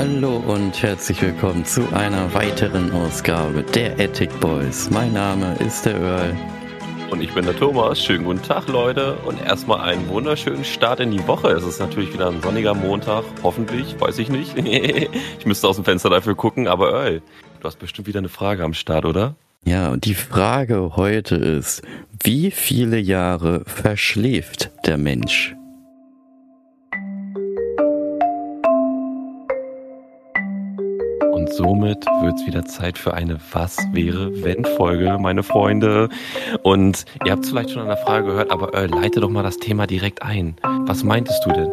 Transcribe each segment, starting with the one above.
Hallo und herzlich willkommen zu einer weiteren Ausgabe der Ethic Boys. Mein Name ist der Earl. Und ich bin der Thomas. Schönen guten Tag, Leute. Und erstmal einen wunderschönen Start in die Woche. Es ist natürlich wieder ein sonniger Montag. Hoffentlich, weiß ich nicht. ich müsste aus dem Fenster dafür gucken, aber Earl, du hast bestimmt wieder eine Frage am Start, oder? Ja, und die Frage heute ist, wie viele Jahre verschläft der Mensch? Und somit wird es wieder Zeit für eine Was wäre wenn Folge, meine Freunde. Und ihr habt es vielleicht schon an der Frage gehört, aber äh, leite doch mal das Thema direkt ein. Was meintest du denn?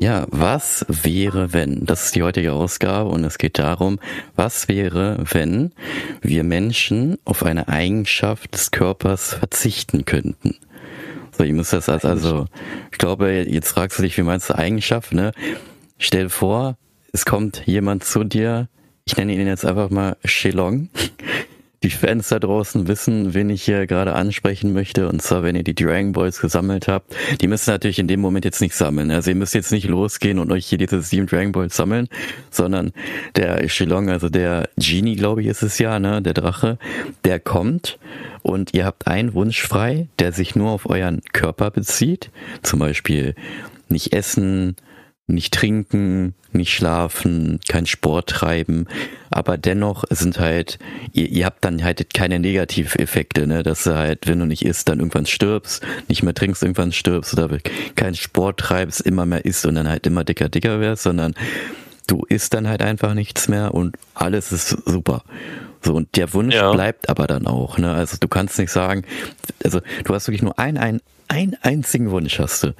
Ja, was wäre, wenn? Das ist die heutige Ausgabe und es geht darum, was wäre, wenn wir Menschen auf eine Eigenschaft des Körpers verzichten könnten? So, ich muss das als, also, ich glaube, jetzt fragst du dich, wie meinst du Eigenschaft, ne? Stell vor, es kommt jemand zu dir, ich nenne ihn jetzt einfach mal Shelong. Die Fans da draußen wissen, wen ich hier gerade ansprechen möchte. Und zwar, wenn ihr die Dragon Balls gesammelt habt. Die müssen natürlich in dem Moment jetzt nicht sammeln. Also ihr müsst jetzt nicht losgehen und euch hier diese sieben Dragon Balls sammeln, sondern der Shilong, also der Genie, glaube ich, ist es ja, ne, der Drache, der kommt und ihr habt einen Wunsch frei, der sich nur auf euren Körper bezieht. Zum Beispiel nicht essen, nicht trinken, nicht schlafen, kein Sport treiben, aber dennoch sind halt, ihr, ihr habt dann halt keine Negativeffekte, ne, dass du halt, wenn du nicht isst, dann irgendwann stirbst, nicht mehr trinkst, irgendwann stirbst oder keinen Sport treibst, immer mehr isst und dann halt immer dicker, dicker wirst, sondern du isst dann halt einfach nichts mehr und alles ist super. So, und der Wunsch ja. bleibt aber dann auch, ne? Also du kannst nicht sagen, also du hast wirklich nur ein, ein, einen einzigen Wunsch hast du.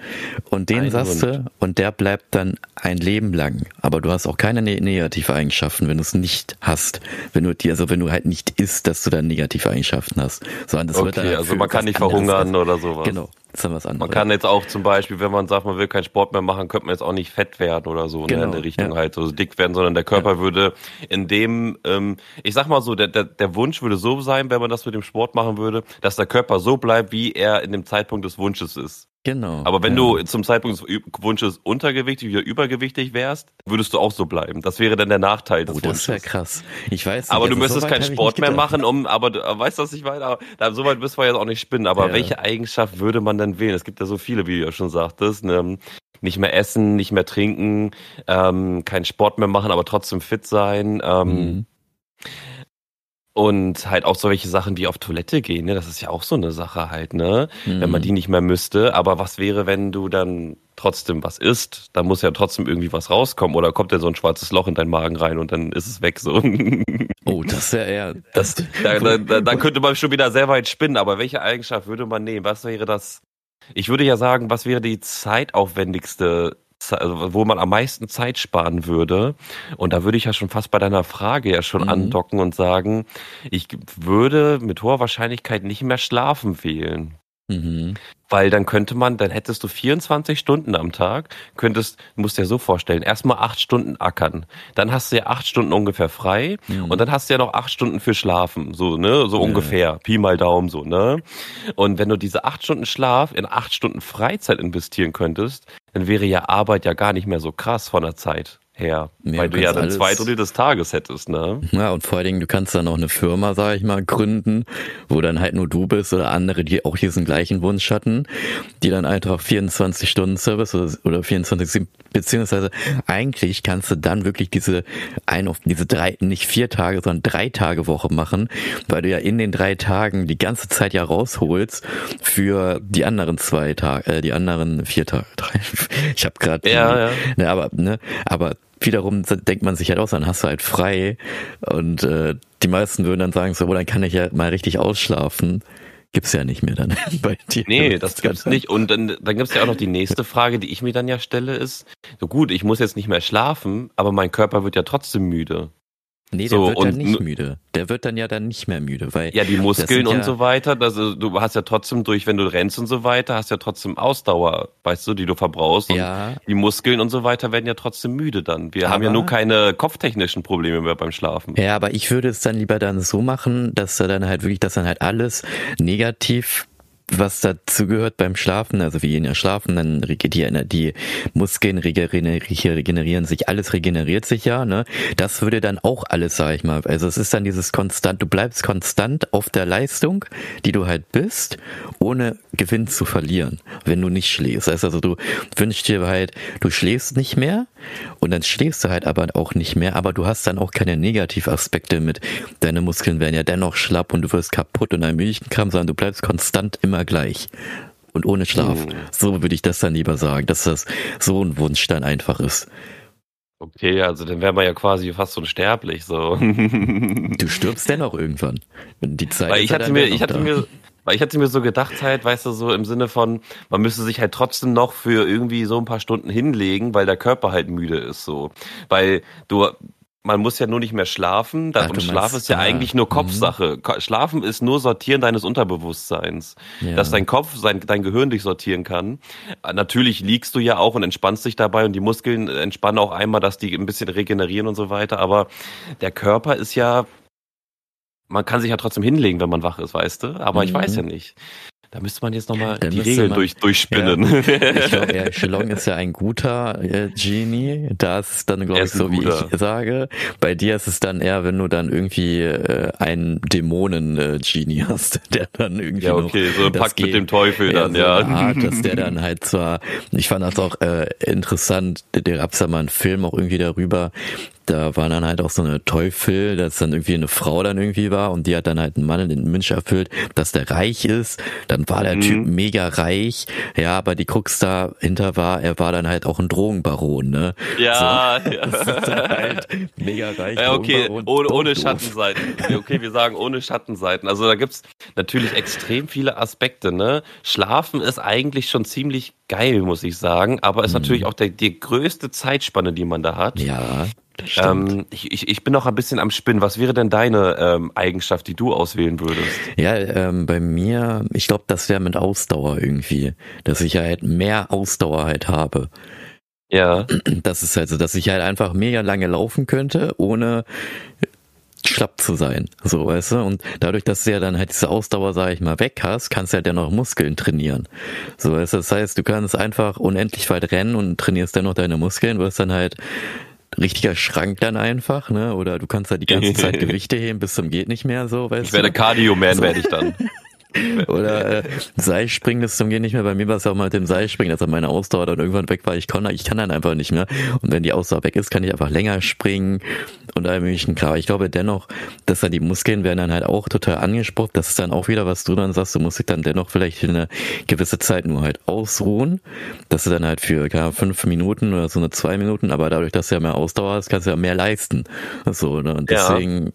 Und den ein sagst Wunsch. du, und der bleibt dann ein Leben lang. Aber du hast auch keine ne negative Eigenschaften, wenn du es nicht hast. Wenn du also wenn du halt nicht isst, dass du dann negative Eigenschaften hast. Sondern das okay, wird dann halt also man kann nicht verhungern oder sowas. Genau. Ist was anderes. Man kann jetzt auch zum Beispiel, wenn man sagt, man will keinen Sport mehr machen, könnte man jetzt auch nicht fett werden oder so, genau, ne, in der Richtung ja. halt so dick werden, sondern der Körper ja. würde in dem, ähm, ich sag mal so, der, der, der Wunsch würde so sein, wenn man das mit dem Sport machen würde, dass der Körper so bleibt, wie er in dem Zeitpunkt des Wunsches ist. Genau. Aber wenn ja. du zum Zeitpunkt des Wunsches untergewichtig oder übergewichtig wärst, würdest du auch so bleiben. Das wäre dann der Nachteil des oh, Wunsches. Das wäre krass. Ich weiß nicht, Aber also du müsstest so keinen Sport mehr machen, um, aber du weißt, was ich meine? Aber, so weit bist du jetzt auch nicht spinnen. Aber ja. welche Eigenschaft würde man denn wählen? Es gibt ja so viele, wie du ja schon sagtest. Ne? Nicht mehr essen, nicht mehr trinken, ähm, keinen Sport mehr machen, aber trotzdem fit sein. Ähm, mhm. Und halt auch solche Sachen wie auf Toilette gehen, ne? das ist ja auch so eine Sache halt, ne? Mhm. Wenn man mhm. die nicht mehr müsste. Aber was wäre, wenn du dann trotzdem was isst? Da muss ja trotzdem irgendwie was rauskommen. Oder kommt denn so ein schwarzes Loch in deinen Magen rein und dann ist es weg so? Oh, das ist ja eher. Das, da, da, da, da könnte man schon wieder sehr weit spinnen. Aber welche Eigenschaft würde man nehmen? Was wäre das? Ich würde ja sagen, was wäre die zeitaufwendigste also wo man am meisten Zeit sparen würde. Und da würde ich ja schon fast bei deiner Frage ja schon mhm. andocken und sagen, ich würde mit hoher Wahrscheinlichkeit nicht mehr schlafen wählen. Mhm. Weil dann könnte man, dann hättest du 24 Stunden am Tag, könntest, musst dir so vorstellen, erstmal acht Stunden ackern. Dann hast du ja acht Stunden ungefähr frei mhm. und dann hast du ja noch acht Stunden für Schlafen. So, ne, so ja. ungefähr. Pi mal Daumen, so, ne? Und wenn du diese acht Stunden Schlaf in acht Stunden Freizeit investieren könntest, dann wäre ja Arbeit ja gar nicht mehr so krass von der Zeit her. Ja, weil du ja dann zwei Drittel des Tages hättest, ne? Ja, und vor allen Dingen, du kannst dann auch eine Firma, sag ich mal, gründen, wo dann halt nur du bist oder andere, die auch diesen gleichen Wunsch hatten, die dann einfach 24 Stunden Service oder, oder 24, beziehungsweise eigentlich kannst du dann wirklich diese ein auf diese drei, nicht vier Tage, sondern drei Tage Woche machen, weil du ja in den drei Tagen die ganze Zeit ja rausholst für die anderen zwei Tage, äh, die anderen vier Tage. Drei, ich habe gerade, ja, ja. Ne, aber ne, aber wiederum denkt man sich halt auch, dann hast du halt frei und äh, die meisten würden dann sagen so, dann kann ich ja mal richtig ausschlafen. Gibt's ja nicht mehr dann bei dir. Nee, das gibt's nicht. Und dann, dann gibt's ja auch noch die nächste Frage, die ich mir dann ja stelle, ist, so gut, ich muss jetzt nicht mehr schlafen, aber mein Körper wird ja trotzdem müde. Nee, der so, wird dann nicht müde. Der wird dann ja dann nicht mehr müde, weil. Ja, die Muskeln und ja so weiter, also du hast ja trotzdem durch, wenn du rennst und so weiter, hast ja trotzdem Ausdauer, weißt du, die du verbrauchst. Ja. die Muskeln und so weiter werden ja trotzdem müde dann. Wir aber, haben ja nur keine kopftechnischen Probleme mehr beim Schlafen. Ja, aber ich würde es dann lieber dann so machen, dass er dann halt wirklich, dass dann halt alles negativ was dazu gehört beim Schlafen, also wir gehen ja schlafen, dann die, die Muskeln regenerieren sich, alles regeneriert sich ja, ne? Das würde dann auch alles, sag ich mal, also es ist dann dieses konstant, du bleibst konstant auf der Leistung, die du halt bist, ohne Gewinn zu verlieren, wenn du nicht schläfst. Das heißt also, du wünschst dir halt, du schläfst nicht mehr und dann schläfst du halt aber auch nicht mehr, aber du hast dann auch keine Negativaspekte mit, deine Muskeln werden ja dennoch schlapp und du wirst kaputt und ein Milchenkram, sondern du bleibst konstant immer gleich und ohne Schlaf. Mhm. So würde ich das dann lieber sagen, dass das so ein Wunsch dann einfach ist. Okay, also dann wäre man ja quasi fast unsterblich so. du stirbst dennoch irgendwann. Die Zeit Weil ich hatte mir, ich hatte da. mir, weil ich hatte mir so gedacht halt, weißt du, so im Sinne von, man müsste sich halt trotzdem noch für irgendwie so ein paar Stunden hinlegen, weil der Körper halt müde ist so. Weil du, man muss ja nur nicht mehr schlafen. Ach, und Schlaf ist ja, ja, eigentlich nur mhm. Kopfsache. Mhm. Schlafen ist nur Sortieren deines Unterbewusstseins. Ja. Dass dein Kopf, sein, dein Gehirn dich sortieren kann. Natürlich liegst du ja auch und entspannst dich dabei und die Muskeln entspannen auch einmal, dass die ein bisschen regenerieren und so weiter. Aber der Körper ist ja, man kann sich ja trotzdem hinlegen, wenn man wach ist, weißt du? Aber mhm. ich weiß ja nicht. Da müsste man jetzt nochmal die Regeln durch, durchspinnen. Ja, ich glaube, ja, Shillong ist ja ein guter äh, Genie. Da ist es dann, glaube ich, so guter. wie ich sage. Bei dir ist es dann eher, wenn du dann irgendwie äh, einen Dämonen-Genie äh, hast, der dann irgendwie. Ja, okay, so ein Pakt mit dem Teufel dann, ja. Art, dass der dann halt zwar, ich fand das auch äh, interessant, da gab's ja mal einen Film auch irgendwie darüber, da war dann halt auch so eine Teufel, dass dann irgendwie eine Frau dann irgendwie war und die hat dann halt einen Mann in den Wunsch erfüllt, dass der reich ist. Dann war der mhm. Typ mega reich, ja, aber die Krux dahinter war, er war dann halt auch ein Drogenbaron, ne? Ja, so, ja. Das ist dann halt mega reich. Ja, okay, ohne, ohne Schattenseiten. Okay, wir sagen ohne Schattenseiten. Also da gibt's natürlich extrem viele Aspekte, ne? Schlafen ist eigentlich schon ziemlich geil, muss ich sagen, aber ist mhm. natürlich auch der, die größte Zeitspanne, die man da hat. Ja. Ähm, ich, ich, ich bin noch ein bisschen am Spinnen. Was wäre denn deine ähm, Eigenschaft, die du auswählen würdest? Ja, ähm, bei mir, ich glaube, das wäre mit Ausdauer irgendwie, dass ich halt mehr Ausdauer halt habe. Ja. Das ist halt so, dass ich halt einfach mega lange laufen könnte, ohne schlapp zu sein, so weißt du. Und dadurch, dass du ja dann halt diese Ausdauer, sage ich mal, weg hast, kannst du ja dennoch Muskeln trainieren. So weißt du, das heißt, du kannst einfach unendlich weit rennen und trainierst dennoch deine Muskeln, wirst dann halt richtiger Schrank dann einfach, ne? Oder du kannst da die ganze Zeit Gewichte heben bis zum geht nicht mehr so, weißt ich werde Cardio-Man, so. werde ich dann. Oder äh, Seilspringen, das zum Gehen nicht mehr. Bei mir war es ja auch mal mit dem Seilspringen, dass meine Ausdauer dann irgendwann weg war. Ich kann, ich kann dann einfach nicht mehr. Und wenn die Ausdauer weg ist, kann ich einfach länger springen und all möglichen Kram. Ich glaube dennoch, dass dann die Muskeln werden dann halt auch total angesprochen. Das ist dann auch wieder, was du dann sagst, du musst dich dann dennoch vielleicht für eine gewisse Zeit nur halt ausruhen. Dass du dann halt für klar, fünf Minuten oder so eine zwei Minuten, aber dadurch, dass du ja mehr Ausdauer hast, kannst du ja mehr leisten. So, ne? Und deswegen, ja.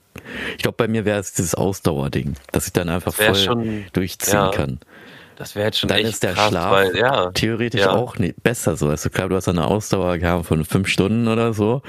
Ich glaube, bei mir wäre es dieses Ausdauerding, dass ich dann einfach voll schon durchziehen ja. kann. Das wäre jetzt schon Dann echt ist der krass, Schlaf weil, ja. theoretisch ja. auch nicht besser so. Also klar, du hast eine Ausdauer gehabt von fünf Stunden oder so,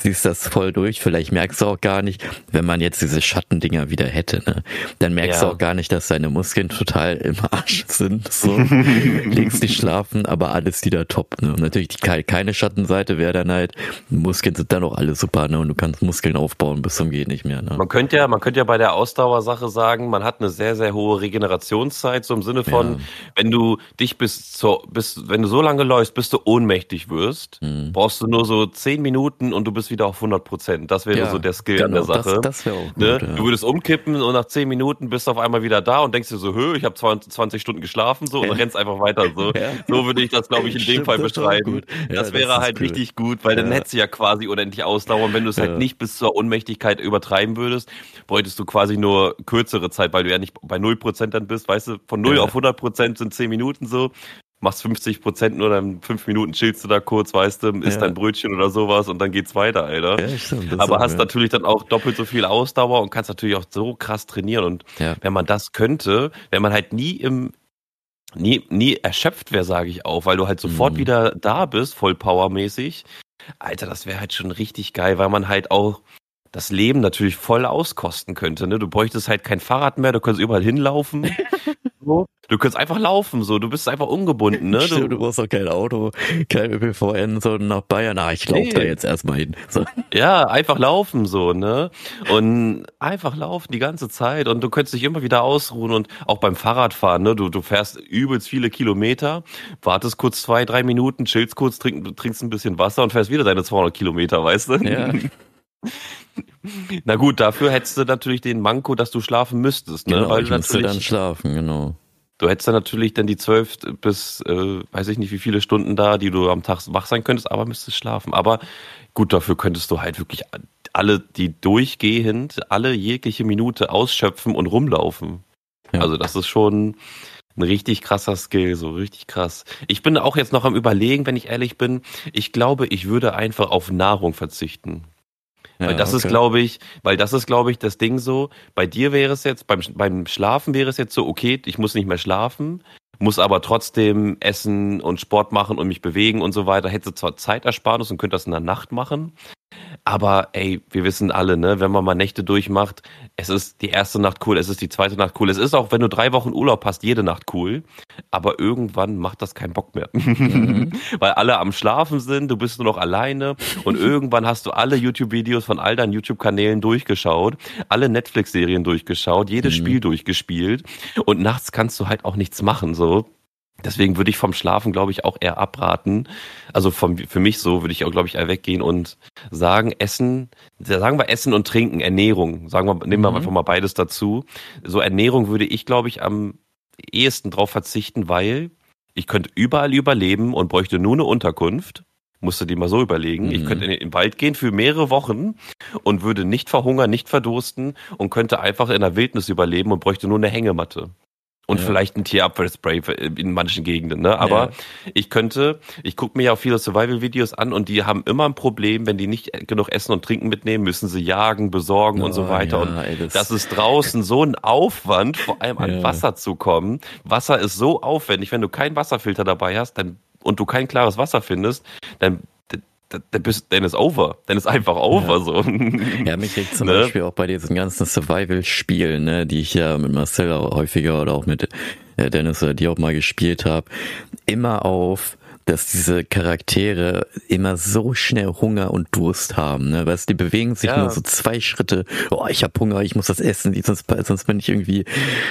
siehst das voll durch. Vielleicht merkst du auch gar nicht, wenn man jetzt diese Schattendinger wieder hätte, ne? Dann merkst ja. du auch gar nicht, dass deine Muskeln total im Arsch sind. So legst dich schlafen, aber alles wieder top. Ne? Und natürlich die keine Schattenseite wäre dann halt, Muskeln sind dann auch alle super, ne? Und du kannst Muskeln aufbauen bis zum geht nicht mehr. Ne? Man könnte ja, man könnte ja bei der Ausdauersache sagen, man hat eine sehr, sehr hohe Regenerationszeit, so im Sinne von, ja. wenn du dich bis zur, bis, wenn du so lange läufst, bis du ohnmächtig wirst, mhm. brauchst du nur so zehn Minuten und du bist wieder auf 100 Prozent. Das wäre ja, so der Skill genau, an der Sache. Das, das ne? gut, ne? ja. Du würdest umkippen und nach zehn Minuten bist du auf einmal wieder da und denkst dir so, hö, ich habe 20 Stunden geschlafen so und rennst einfach weiter so. So würde ich das, glaube ich, in dem Fall beschreiben. das wäre das halt cool. richtig gut, weil dann hättest du ja quasi unendlich ausdauern. Wenn du es halt nicht bis zur Ohnmächtigkeit übertreiben würdest, bräuchtest du quasi nur kürzere Zeit, weil du ja nicht bei 0% dann bist, weißt du, von 0 auf 100% sind 10 Minuten so, machst 50 Prozent nur, dann fünf Minuten chillst du da kurz, weißt du, isst ja. dein Brötchen oder sowas und dann geht's weiter, Alter. Ja, stimmt, Aber hast natürlich dann auch doppelt so viel Ausdauer und kannst natürlich auch so krass trainieren. Und ja. wenn man das könnte, wenn man halt nie im nie, nie erschöpft wäre, sage ich auch, weil du halt sofort mhm. wieder da bist, voll powermäßig. Alter, das wäre halt schon richtig geil, weil man halt auch das Leben natürlich voll auskosten könnte. Ne? Du bräuchtest halt kein Fahrrad mehr, du könntest überall hinlaufen. so. Du könntest einfach laufen, so. Du bist einfach ungebunden, ne? Du, du brauchst auch kein Auto, kein ÖPVN, so nach Bayern. Ah, ich laufe nee. da jetzt erstmal hin. So. Ja, einfach laufen, so, ne? Und einfach laufen die ganze Zeit. Und du könntest dich immer wieder ausruhen und auch beim Fahrradfahren, ne? Du, du fährst übelst viele Kilometer, wartest kurz zwei, drei Minuten, chillst kurz, trink, trinkst ein bisschen Wasser und fährst wieder deine 200 Kilometer, weißt du? Ja. Na gut, dafür hättest du natürlich den Manko, dass du schlafen müsstest, ne? Genau, Weil ich du natürlich dann schlafen, genau. Du hättest dann natürlich dann die zwölf bis, äh, weiß ich nicht, wie viele Stunden da, die du am Tag wach sein könntest, aber müsstest schlafen. Aber gut, dafür könntest du halt wirklich alle, die durchgehend, alle jegliche Minute ausschöpfen und rumlaufen. Ja. Also das ist schon ein richtig krasser Skill, so richtig krass. Ich bin auch jetzt noch am überlegen, wenn ich ehrlich bin. Ich glaube, ich würde einfach auf Nahrung verzichten. Ja, weil das okay. ist, glaube ich, weil das ist, glaube ich, das Ding so. Bei dir wäre es jetzt, beim, beim Schlafen wäre es jetzt so, okay, ich muss nicht mehr schlafen, muss aber trotzdem essen und Sport machen und mich bewegen und so weiter. Hätte zwar Zeitersparnis und könnte das in der Nacht machen, aber ey, wir wissen alle, ne, wenn man mal Nächte durchmacht, es ist die erste Nacht cool, es ist die zweite Nacht cool. Es ist auch, wenn du drei Wochen Urlaub hast, jede Nacht cool. Aber irgendwann macht das keinen Bock mehr. Mhm. Weil alle am Schlafen sind, du bist nur noch alleine und irgendwann hast du alle YouTube-Videos von all deinen YouTube-Kanälen durchgeschaut, alle Netflix-Serien durchgeschaut, jedes mhm. Spiel durchgespielt und nachts kannst du halt auch nichts machen, so. Deswegen würde ich vom Schlafen, glaube ich, auch eher abraten. Also vom, für mich so würde ich auch, glaube ich, eher weggehen und sagen, Essen, sagen wir Essen und Trinken, Ernährung. Sagen wir, nehmen wir mhm. einfach mal beides dazu. So Ernährung würde ich, glaube ich, am ehesten drauf verzichten, weil ich könnte überall überleben und bräuchte nur eine Unterkunft. Musste die mal so überlegen. Mhm. Ich könnte in den Wald gehen für mehrere Wochen und würde nicht verhungern, nicht verdursten und könnte einfach in der Wildnis überleben und bräuchte nur eine Hängematte. Und ja. vielleicht ein Tierabwehrspray in manchen Gegenden, ne? Aber ja. ich könnte, ich gucke mir ja auch viele Survival-Videos an und die haben immer ein Problem, wenn die nicht genug Essen und Trinken mitnehmen, müssen sie jagen, besorgen oh, und so oh, weiter. Ja, und ey, das, das, ist draußen so ein Aufwand, vor allem an Wasser zu kommen. Wasser ist so aufwendig, wenn du keinen Wasserfilter dabei hast, dann und du kein klares Wasser findest, dann dann, bist, dann ist over. Dann ist einfach over ja. so. Ja, mich regt zum ne? Beispiel auch bei diesen ganzen Survival-Spielen, ne, die ich ja mit Marcel auch häufiger oder auch mit äh, Dennis oder die auch mal gespielt habe, immer auf, dass diese Charaktere immer so schnell Hunger und Durst haben. Ne? Weißt, die bewegen sich ja. nur so zwei Schritte. Oh, ich habe Hunger, ich muss das essen, sonst, sonst bin ich irgendwie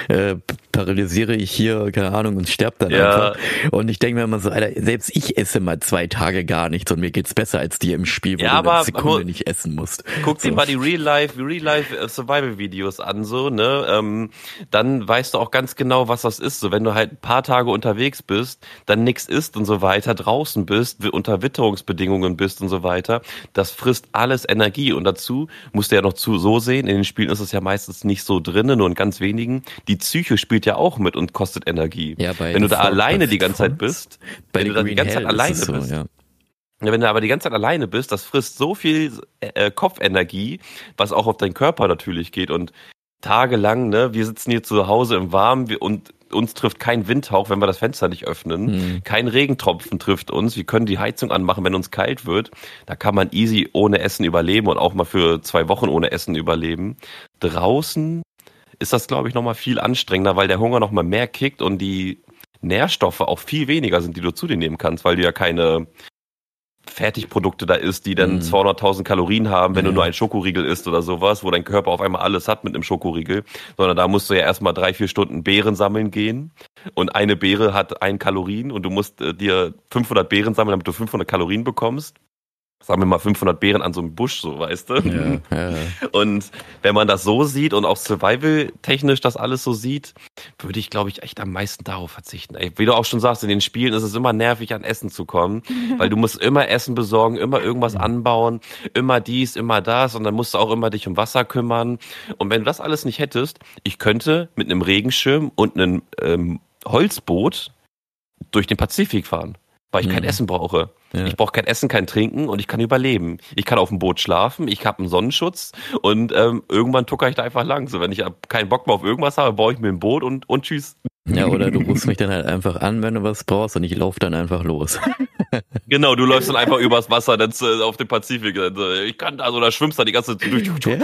äh, paralysiere ich hier, keine Ahnung, und sterbe dann ja. einfach. Und ich denke mir immer so, Alter, selbst ich esse mal zwei Tage gar nichts und mir geht's besser als dir im Spiel, wo ja, du eine Sekunde nicht essen musst. Guck so. dir mal die Real-Life, Real-Life äh, Survival-Videos an, so, ne? Ähm, dann weißt du auch ganz genau, was das ist. So, wenn du halt ein paar Tage unterwegs bist, dann nix isst und so weiter weiter draußen bist, unter Witterungsbedingungen bist und so weiter, das frisst alles Energie. Und dazu musst du ja noch zu so sehen, in den Spielen ist es ja meistens nicht so drinnen, nur in ganz wenigen. Die Psyche spielt ja auch mit und kostet Energie. Ja, Wenn du da alleine die ganze Zeit bist, wenn du da die ganze Zeit alleine so, bist. Ja. Wenn du aber die ganze Zeit alleine bist, das frisst so viel äh, Kopfenergie, was auch auf deinen Körper natürlich geht. Und tagelang, ne, wir sitzen hier zu Hause im Warmen und uns trifft kein Windhauch, wenn wir das Fenster nicht öffnen. Mhm. Kein Regentropfen trifft uns. Wir können die Heizung anmachen, wenn uns kalt wird. Da kann man easy ohne Essen überleben und auch mal für zwei Wochen ohne Essen überleben. Draußen ist das, glaube ich, nochmal viel anstrengender, weil der Hunger nochmal mehr kickt und die Nährstoffe auch viel weniger sind, die du zu dir nehmen kannst, weil du ja keine Fertigprodukte da isst, die dann mm. 200.000 Kalorien haben, wenn ja. du nur ein Schokoriegel isst oder sowas, wo dein Körper auf einmal alles hat mit einem Schokoriegel, sondern da musst du ja erstmal drei, vier Stunden Beeren sammeln gehen und eine Beere hat ein Kalorien und du musst äh, dir 500 Beeren sammeln, damit du 500 Kalorien bekommst sagen wir mal 500 Beeren an so einem Busch, so weißt du. Ja, ja. Und wenn man das so sieht und auch survival-technisch das alles so sieht, würde ich, glaube ich, echt am meisten darauf verzichten. Ey, wie du auch schon sagst, in den Spielen ist es immer nervig, an Essen zu kommen, weil du musst immer Essen besorgen, immer irgendwas anbauen, immer dies, immer das und dann musst du auch immer dich um Wasser kümmern. Und wenn du das alles nicht hättest, ich könnte mit einem Regenschirm und einem ähm, Holzboot durch den Pazifik fahren weil ich mhm. kein Essen brauche. Ja. Ich brauche kein Essen, kein Trinken und ich kann überleben. Ich kann auf dem Boot schlafen, ich habe einen Sonnenschutz und ähm, irgendwann tucker ich da einfach lang. So, wenn ich keinen Bock mehr auf irgendwas habe, baue ich mir ein Boot und, und tschüss. Ja, oder du rufst mich dann halt einfach an, wenn du was brauchst und ich laufe dann einfach los. genau, du läufst dann einfach übers Wasser dann auf dem Pazifik. Ich kann da so, da schwimmst da die ganze. Ja.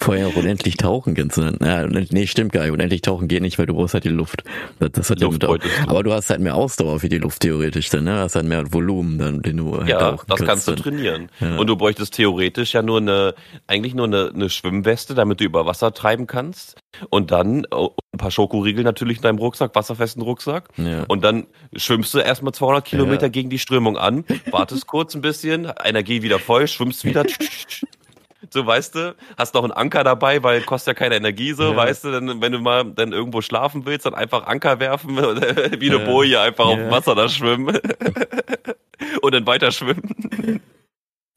Vorher unendlich tauchen kannst du dann. Ja, nee, stimmt gar nicht. Unendlich tauchen geht nicht, weil du brauchst halt die Luft. Das hat Luft ja Aber du hast halt mehr Ausdauer für die Luft theoretisch dann, ne? Hast halt mehr Volumen dann, den du halt Ja, das kannst, kannst du trainieren. Ja. Und du bräuchtest theoretisch ja nur eine, eigentlich nur eine, eine Schwimmweste, damit du über Wasser treiben kannst. Und dann oh, ein paar Schokoriegel natürlich in deinem Rucksack, wasserfesten Rucksack. Ja. Und dann schwimmst du erstmal 200 Kilometer ja. gegen die Strömung an, wartest kurz ein bisschen, Energie wieder voll, schwimmst wieder. so weißt du, hast noch einen Anker dabei, weil kostet ja keine Energie, so ja. weißt du, dann, wenn du mal dann irgendwo schlafen willst, dann einfach Anker werfen, wie eine Boje einfach auf dem Wasser da schwimmen und dann weiter schwimmen.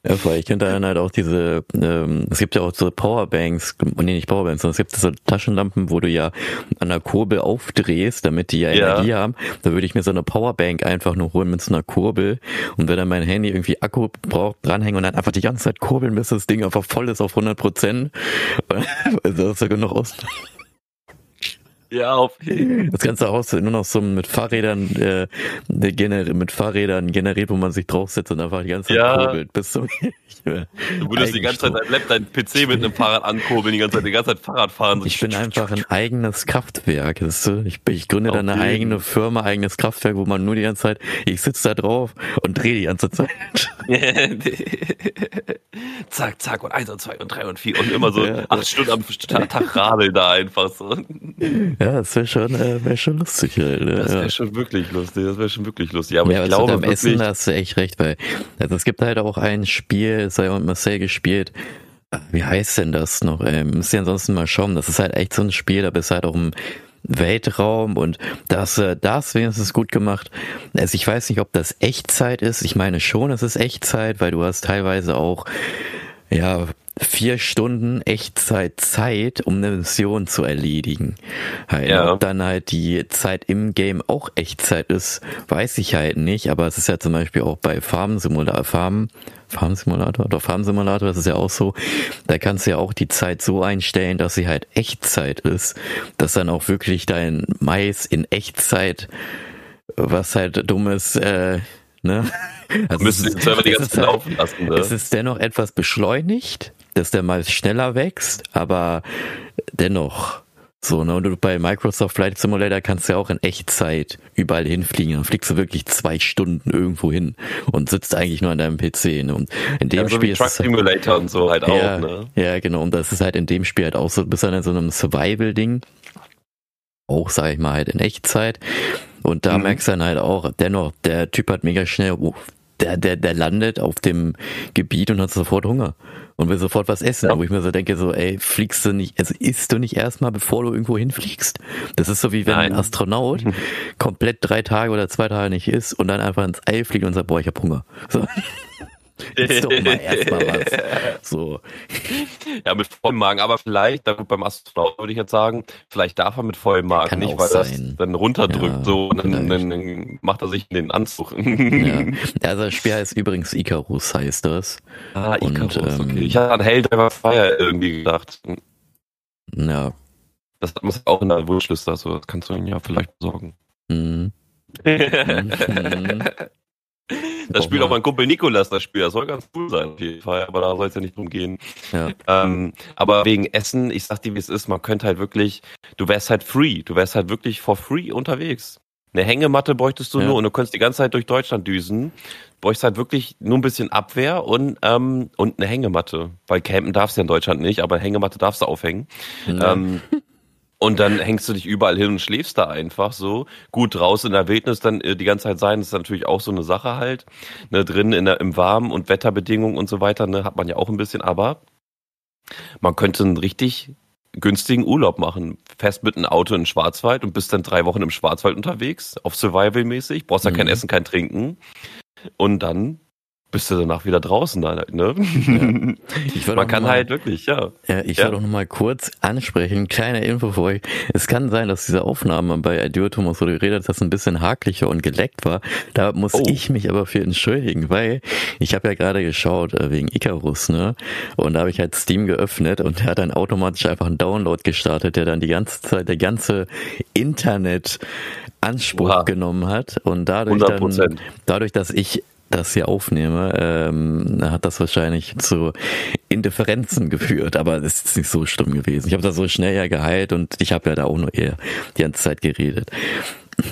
Ja, weil ich könnte dann halt auch diese, ähm, es gibt ja auch so Powerbanks, nee, nicht Powerbanks, sondern es gibt so Taschenlampen, wo du ja an der Kurbel aufdrehst, damit die ja, ja. Energie haben. Da würde ich mir so eine Powerbank einfach nur holen mit so einer Kurbel und wenn dann mein Handy irgendwie Akku braucht, dranhängen und dann einfach die ganze Zeit kurbeln, bis das Ding einfach voll ist auf 100 Prozent. also das ist ja genug aus. Ja, auf Das ganze Haus nur noch so mit Fahrrädern, äh, mit Fahrrädern generiert, wo man sich draufsetzt und einfach die ganze Zeit ja. kurbelt. Bis zum du würdest die ganze Zeit dein Laptop, dein PC mit einem Fahrrad ankurbeln, die ganze Zeit, die ganze Zeit Fahrrad fahren. Ich bin einfach ein eigenes Kraftwerk. Weißt du? ich, ich gründe okay. dann eine eigene Firma, eigenes Kraftwerk, wo man nur die ganze Zeit, ich sitze da drauf und drehe die ganze Zeit. zack, zack und eins und zwei und drei und vier und immer so ja. acht Stunden am Tag radeln da einfach so. Ja, das wäre schon, äh, wär schon lustig. Halt, ne? Das wäre ja. schon wirklich lustig. Das wäre schon wirklich lustig. Aber ja, ich glaube, beim Essen hast du echt recht, weil also es gibt halt auch ein Spiel, sei und Marcel gespielt. Wie heißt denn das noch? Ähm, müsst ihr ansonsten mal schauen. Das ist halt echt so ein Spiel, da bist du halt auch im Weltraum und das, das wenigstens gut gemacht. Also ich weiß nicht, ob das Echtzeit ist. Ich meine schon, es ist Echtzeit, weil du hast teilweise auch ja, vier Stunden Echtzeit Zeit, um eine Mission zu erledigen. Halt, ja. Ob dann halt die Zeit im Game auch Echtzeit ist, weiß ich halt nicht, aber es ist ja zum Beispiel auch bei Farm Simulator, Farm, Farm Simulator oder Farm Simulator, das ist ja auch so, da kannst du ja auch die Zeit so einstellen, dass sie halt Echtzeit ist, dass dann auch wirklich dein Mais in Echtzeit, was halt dummes, äh, ne? Also Müssen den Server die ganze Zeit halt, laufen lassen. Ne? Es ist dennoch etwas beschleunigt, dass der mal schneller wächst, aber dennoch so, ne? Und bei Microsoft Flight Simulator kannst du ja auch in Echtzeit überall hinfliegen. Dann fliegst du wirklich zwei Stunden irgendwo hin und sitzt eigentlich nur an deinem PC. Ne? Und in dem ja, so Spiel ist Truck halt, Simulator und so halt ja, auch, ne? Ja, genau. Und das ist halt in dem Spiel halt auch so, du bist dann in so einem Survival-Ding. Auch, sag ich mal, halt in Echtzeit. Und da mhm. merkst du dann halt auch, dennoch, der Typ hat mega schnell, oh, der, der, der landet auf dem Gebiet und hat sofort Hunger und will sofort was essen. Ja. Wo ich mir so denke, so, ey, fliegst du nicht, also isst du nicht erstmal, bevor du irgendwo hinfliegst? Das ist so wie wenn Nein. ein Astronaut komplett drei Tage oder zwei Tage nicht isst und dann einfach ins Ei fliegt und sagt, boah, ich hab Hunger. So. Ist doch mal erstmal was. So. Ja, mit vollem Magen, aber vielleicht, beim Astronaut würde ich jetzt sagen, vielleicht darf er mit vollem Magen Kann nicht, weil sein. das dann runterdrückt ja, so und dann, dann, macht er sich in den Anzug. Ja. Also das Spiel heißt übrigens Icarus, heißt das. Ah, Icarus, und, ähm, okay. Ich hatte an Helldriver Fire irgendwie gedacht. Ja. Das muss auch in der Wunschliste, also das kannst du ihn ja vielleicht besorgen. Mhm. mhm. Das spielt auch mein Kumpel Nikolas, das Spiel. Das soll ganz cool sein, auf jeden Fall. Aber da soll es ja nicht drum gehen. Ja. Ähm, aber wegen Essen, ich sag dir, wie es ist, man könnte halt wirklich, du wärst halt free. Du wärst halt wirklich for free unterwegs. Eine Hängematte bräuchtest du ja. nur und du könntest die ganze Zeit durch Deutschland düsen. Bräuchst halt wirklich nur ein bisschen Abwehr und, ähm, und eine Hängematte. Weil campen darfst du ja in Deutschland nicht, aber eine Hängematte darfst du aufhängen. Ja. Ähm, und dann hängst du dich überall hin und schläfst da einfach so. Gut, draußen in der Wildnis dann äh, die ganze Zeit sein, ist natürlich auch so eine Sache halt. Ne, drin in der, im Warmen und Wetterbedingungen und so weiter, ne, hat man ja auch ein bisschen, aber man könnte einen richtig günstigen Urlaub machen. Fest mit einem Auto in Schwarzwald und bist dann drei Wochen im Schwarzwald unterwegs, auf Survival-mäßig, brauchst ja mhm. kein Essen, kein Trinken. Und dann bist du danach wieder draußen da, ne? Ja. Man kann mal, halt wirklich, ja. Ja, ich ja. will doch noch mal kurz ansprechen, kleine Info für euch. Es kann sein, dass diese Aufnahme bei Adieu Thomas, wo du geredet hast, ein bisschen haklicher und geleckt war. Da muss oh. ich mich aber für entschuldigen, weil ich habe ja gerade geschaut äh, wegen Icarus, ne? Und da habe ich halt Steam geöffnet und der hat dann automatisch einfach einen Download gestartet, der dann die ganze Zeit, der ganze Internet Anspruch Oha. genommen hat und dadurch 100%. dann, dadurch, dass ich das hier aufnehme, ähm, hat das wahrscheinlich zu Indifferenzen geführt, aber es ist nicht so schlimm gewesen. Ich habe da so schnell ja geheilt und ich habe ja da auch nur eher die ganze Zeit geredet.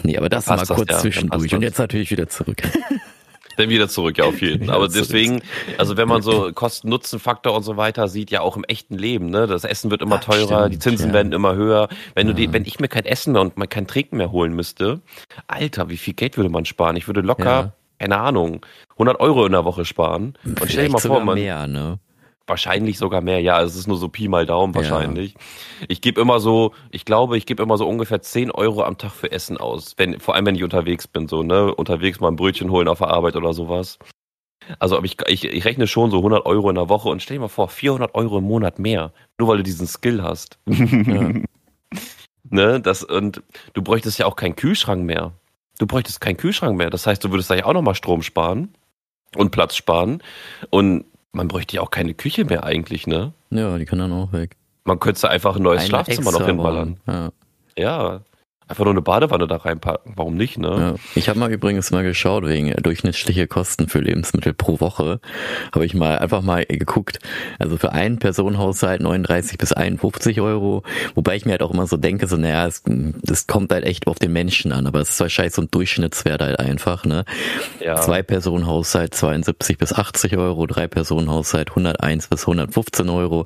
Nee, aber das mal das, kurz ja, zwischendurch und jetzt natürlich wieder zurück. Dann wieder zurück, ja, auf jeden. Wieder Aber deswegen, also wenn man so Kosten-Nutzen-Faktor und so weiter sieht, ja auch im echten Leben, ne, das Essen wird immer Ah, teurer, stimmt, die Zinsen ja. werden immer höher. Wenn du die, wenn ich mir kein Essen mehr und mal kein Trinken mehr holen müsste, Alter, wie viel Geld würde man sparen? Ich würde locker, Ja. Keine Ahnung, 100 Euro in der Woche sparen. Und stell dir mal vor, sogar man, mehr, ne? Wahrscheinlich sogar mehr, ja. Es ist nur so Pi mal Daumen wahrscheinlich. Ich gebe immer so, ich glaube, ich gebe immer so ungefähr 10 Euro am Tag für Essen aus. Wenn, vor allem wenn ich unterwegs bin, so, ne? Unterwegs mal ein Brötchen holen auf der Arbeit oder sowas. Also ich, ich, ich rechne schon so 100 Euro in der Woche und stell dir mal vor, 400 Euro im Monat mehr. Nur weil du diesen Skill hast. Ja. ne? Das, und du bräuchtest ja auch keinen Kühlschrank mehr. Du bräuchtest keinen Kühlschrank mehr. Das heißt, du würdest da ja auch nochmal Strom sparen und Platz sparen. Und man bräuchte ja auch keine Küche mehr eigentlich, ne? ja, die kann dann auch weg. Man könnte einfach ein neues Eine Schlafzimmer noch hinballern. Ja. Ja. Einfach nur eine Badewanne da reinpacken. Warum nicht, ne? Ja, ich habe mal übrigens mal geschaut, wegen durchschnittliche Kosten für Lebensmittel pro Woche. Habe ich mal einfach mal geguckt. Also für einen Personenhaushalt 39 bis 51 Euro. Wobei ich mir halt auch immer so denke, so naja, es, das kommt halt echt auf den Menschen an. Aber es ist wahrscheinlich so ein Durchschnittswert halt einfach. Ne? Ja. Zwei Personenhaushalt 72 bis 80 Euro. Drei Personenhaushalt 101 bis 115 Euro.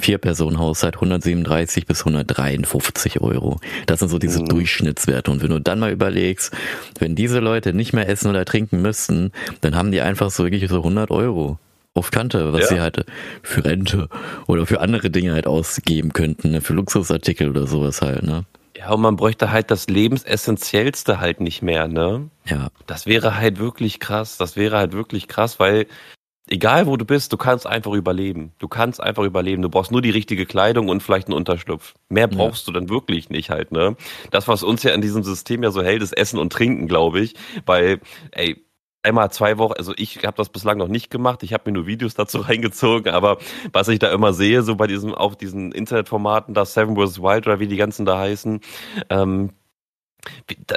Vier Personenhaushalt 137 bis 153 Euro. Das sind so diese Mhm. Durchschnittswerte. Und wenn du dann mal überlegst, wenn diese Leute nicht mehr essen oder trinken müssten, dann haben die einfach so wirklich so 100 Euro auf Kante, was Ja. sie halt für Rente oder für andere Dinge halt ausgeben könnten, ne? für Luxusartikel oder sowas halt, ne? Ja, und man bräuchte halt das Lebensessentiellste halt nicht mehr, ne? Ja, Das wäre halt wirklich krass. Das wäre halt wirklich krass, weil egal wo du bist, du kannst einfach überleben. Du kannst einfach überleben. Du brauchst nur die richtige Kleidung und vielleicht einen Unterschlupf. Mehr Ja. brauchst du dann wirklich nicht halt, ne? Das, was uns ja in diesem System ja so hält, ist Essen und Trinken, glaube ich. Weil, ey, einmal zwei Wochen, also ich habe das bislang noch nicht gemacht, ich habe mir nur Videos dazu reingezogen, aber was ich da immer sehe, so bei diesem, auf diesen Internetformaten, da Seven vs. Wild oder wie die ganzen da heißen, ähm,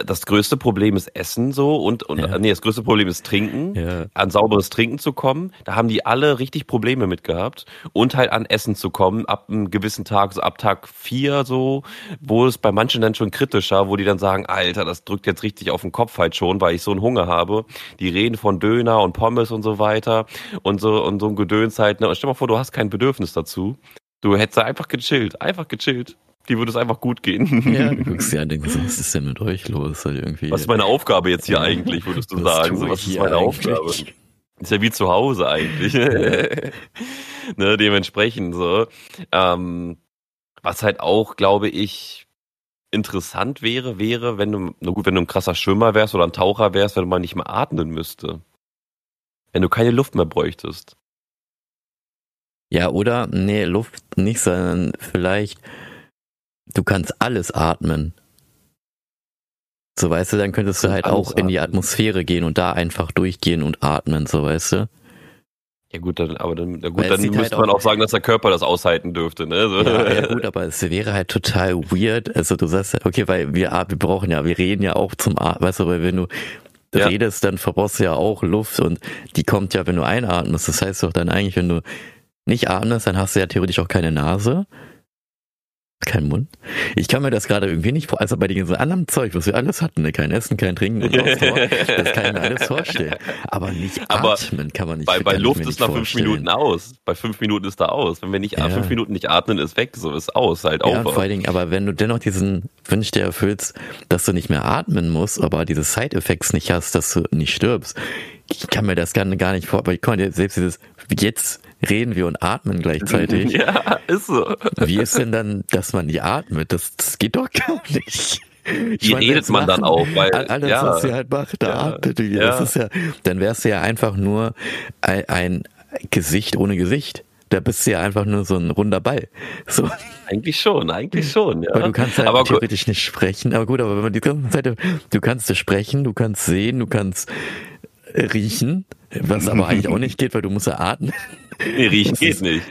das größte Problem ist Essen so und, und Ja. nee, das größte Problem ist Trinken ja, an sauberes Trinken zu kommen. Da haben die alle richtig Probleme mit gehabt. Und halt an Essen zu kommen, ab einem gewissen Tag, so ab Tag vier so, wo es bei manchen dann schon kritischer, wo die dann sagen, Alter, das drückt jetzt richtig auf den Kopf halt schon, weil ich so einen Hunger habe. Die reden von Döner und Pommes und so weiter und so und so ein Gedöns halt. Ne? Und stell mal vor, du hast kein Bedürfnis dazu. Du hättest einfach gechillt, einfach gechillt. Die würde es einfach gut gehen. ja, du guckst ja und denkst, so, was ist denn mit euch los? Halt irgendwie. Was ist meine Aufgabe jetzt hier eigentlich, würdest du Was sagen? So, was ist hier meine eigentlich? Aufgabe? Ist ja wie zu Hause eigentlich. ne, dementsprechend so. Ähm, was halt auch, glaube ich, interessant wäre, wäre, wenn du, na gut, wenn du ein krasser Schwimmer wärst oder ein Taucher wärst, wenn du mal nicht mehr atmen müsste. Wenn du keine Luft mehr bräuchtest. Ja, oder, nee, Luft nicht, sondern vielleicht, du kannst alles atmen. So, weißt du, dann könntest du halt auch in die. Atmosphäre gehen und da einfach durchgehen und atmen, so, weißt du? Ja gut, dann, aber dann, ja gut, dann müsste halt man auch- sagen, dass der Körper das aushalten dürfte, ne? So. Ja, ja gut, aber es wäre halt total weird. Also du sagst ja, okay, weil wir, wir brauchen ja, wir reden ja auch zum Atmen, weißt du, weil wenn du Ja. redest, dann verbrauchst du ja auch Luft und die kommt ja, wenn du einatmest. Das heißt doch dann eigentlich, wenn du nicht atmest, dann hast du ja theoretisch auch keine Nase. Kein Mund. Ich kann mir das gerade irgendwie nicht vor, also bei diesem anderen Zeug, was wir alles hatten, ne? kein Essen, kein Trinken und Ausdauer, das kann ich mir alles vorstellen. Aber nicht Aber atmen kann man nicht Bei, bei Luft ist nach fünf vorstellen. Minuten aus. Bei fünf Minuten ist da aus. Wenn wir nicht Ja. fünf Minuten nicht atmen, ist weg. So ist aus. Halt Ja, vor allen Dingen, aber wenn du dennoch diesen Wunsch dir erfüllst, dass du nicht mehr atmen musst, aber diese Side-Effects nicht hast, dass du nicht stirbst, ich kann mir das gar gar nicht vor, aber ich dir selbst dieses, jetzt reden wir und atmen gleichzeitig. Ja, ist so. Wie ist denn dann, dass man nicht atmet? Das, das geht doch gar nicht. Wie redet jetzt man dann auch? Weil, All- alles, ja. was sie halt macht, da Ja. atmet die. Ja. Das ist ja, dann wärst du ja einfach nur ein, ein Gesicht ohne Gesicht. Da bist du ja einfach nur so ein runder Ball. So. Eigentlich schon, eigentlich schon, ja. Weil du kannst halt aber gut, theoretisch nicht sprechen. Aber gut, aber wenn man die ganze Zeit, du kannst sprechen, du kannst sehen, du kannst riechen, was aber eigentlich auch nicht geht, weil du musst ja atmen. Nee, riechen das geht nicht.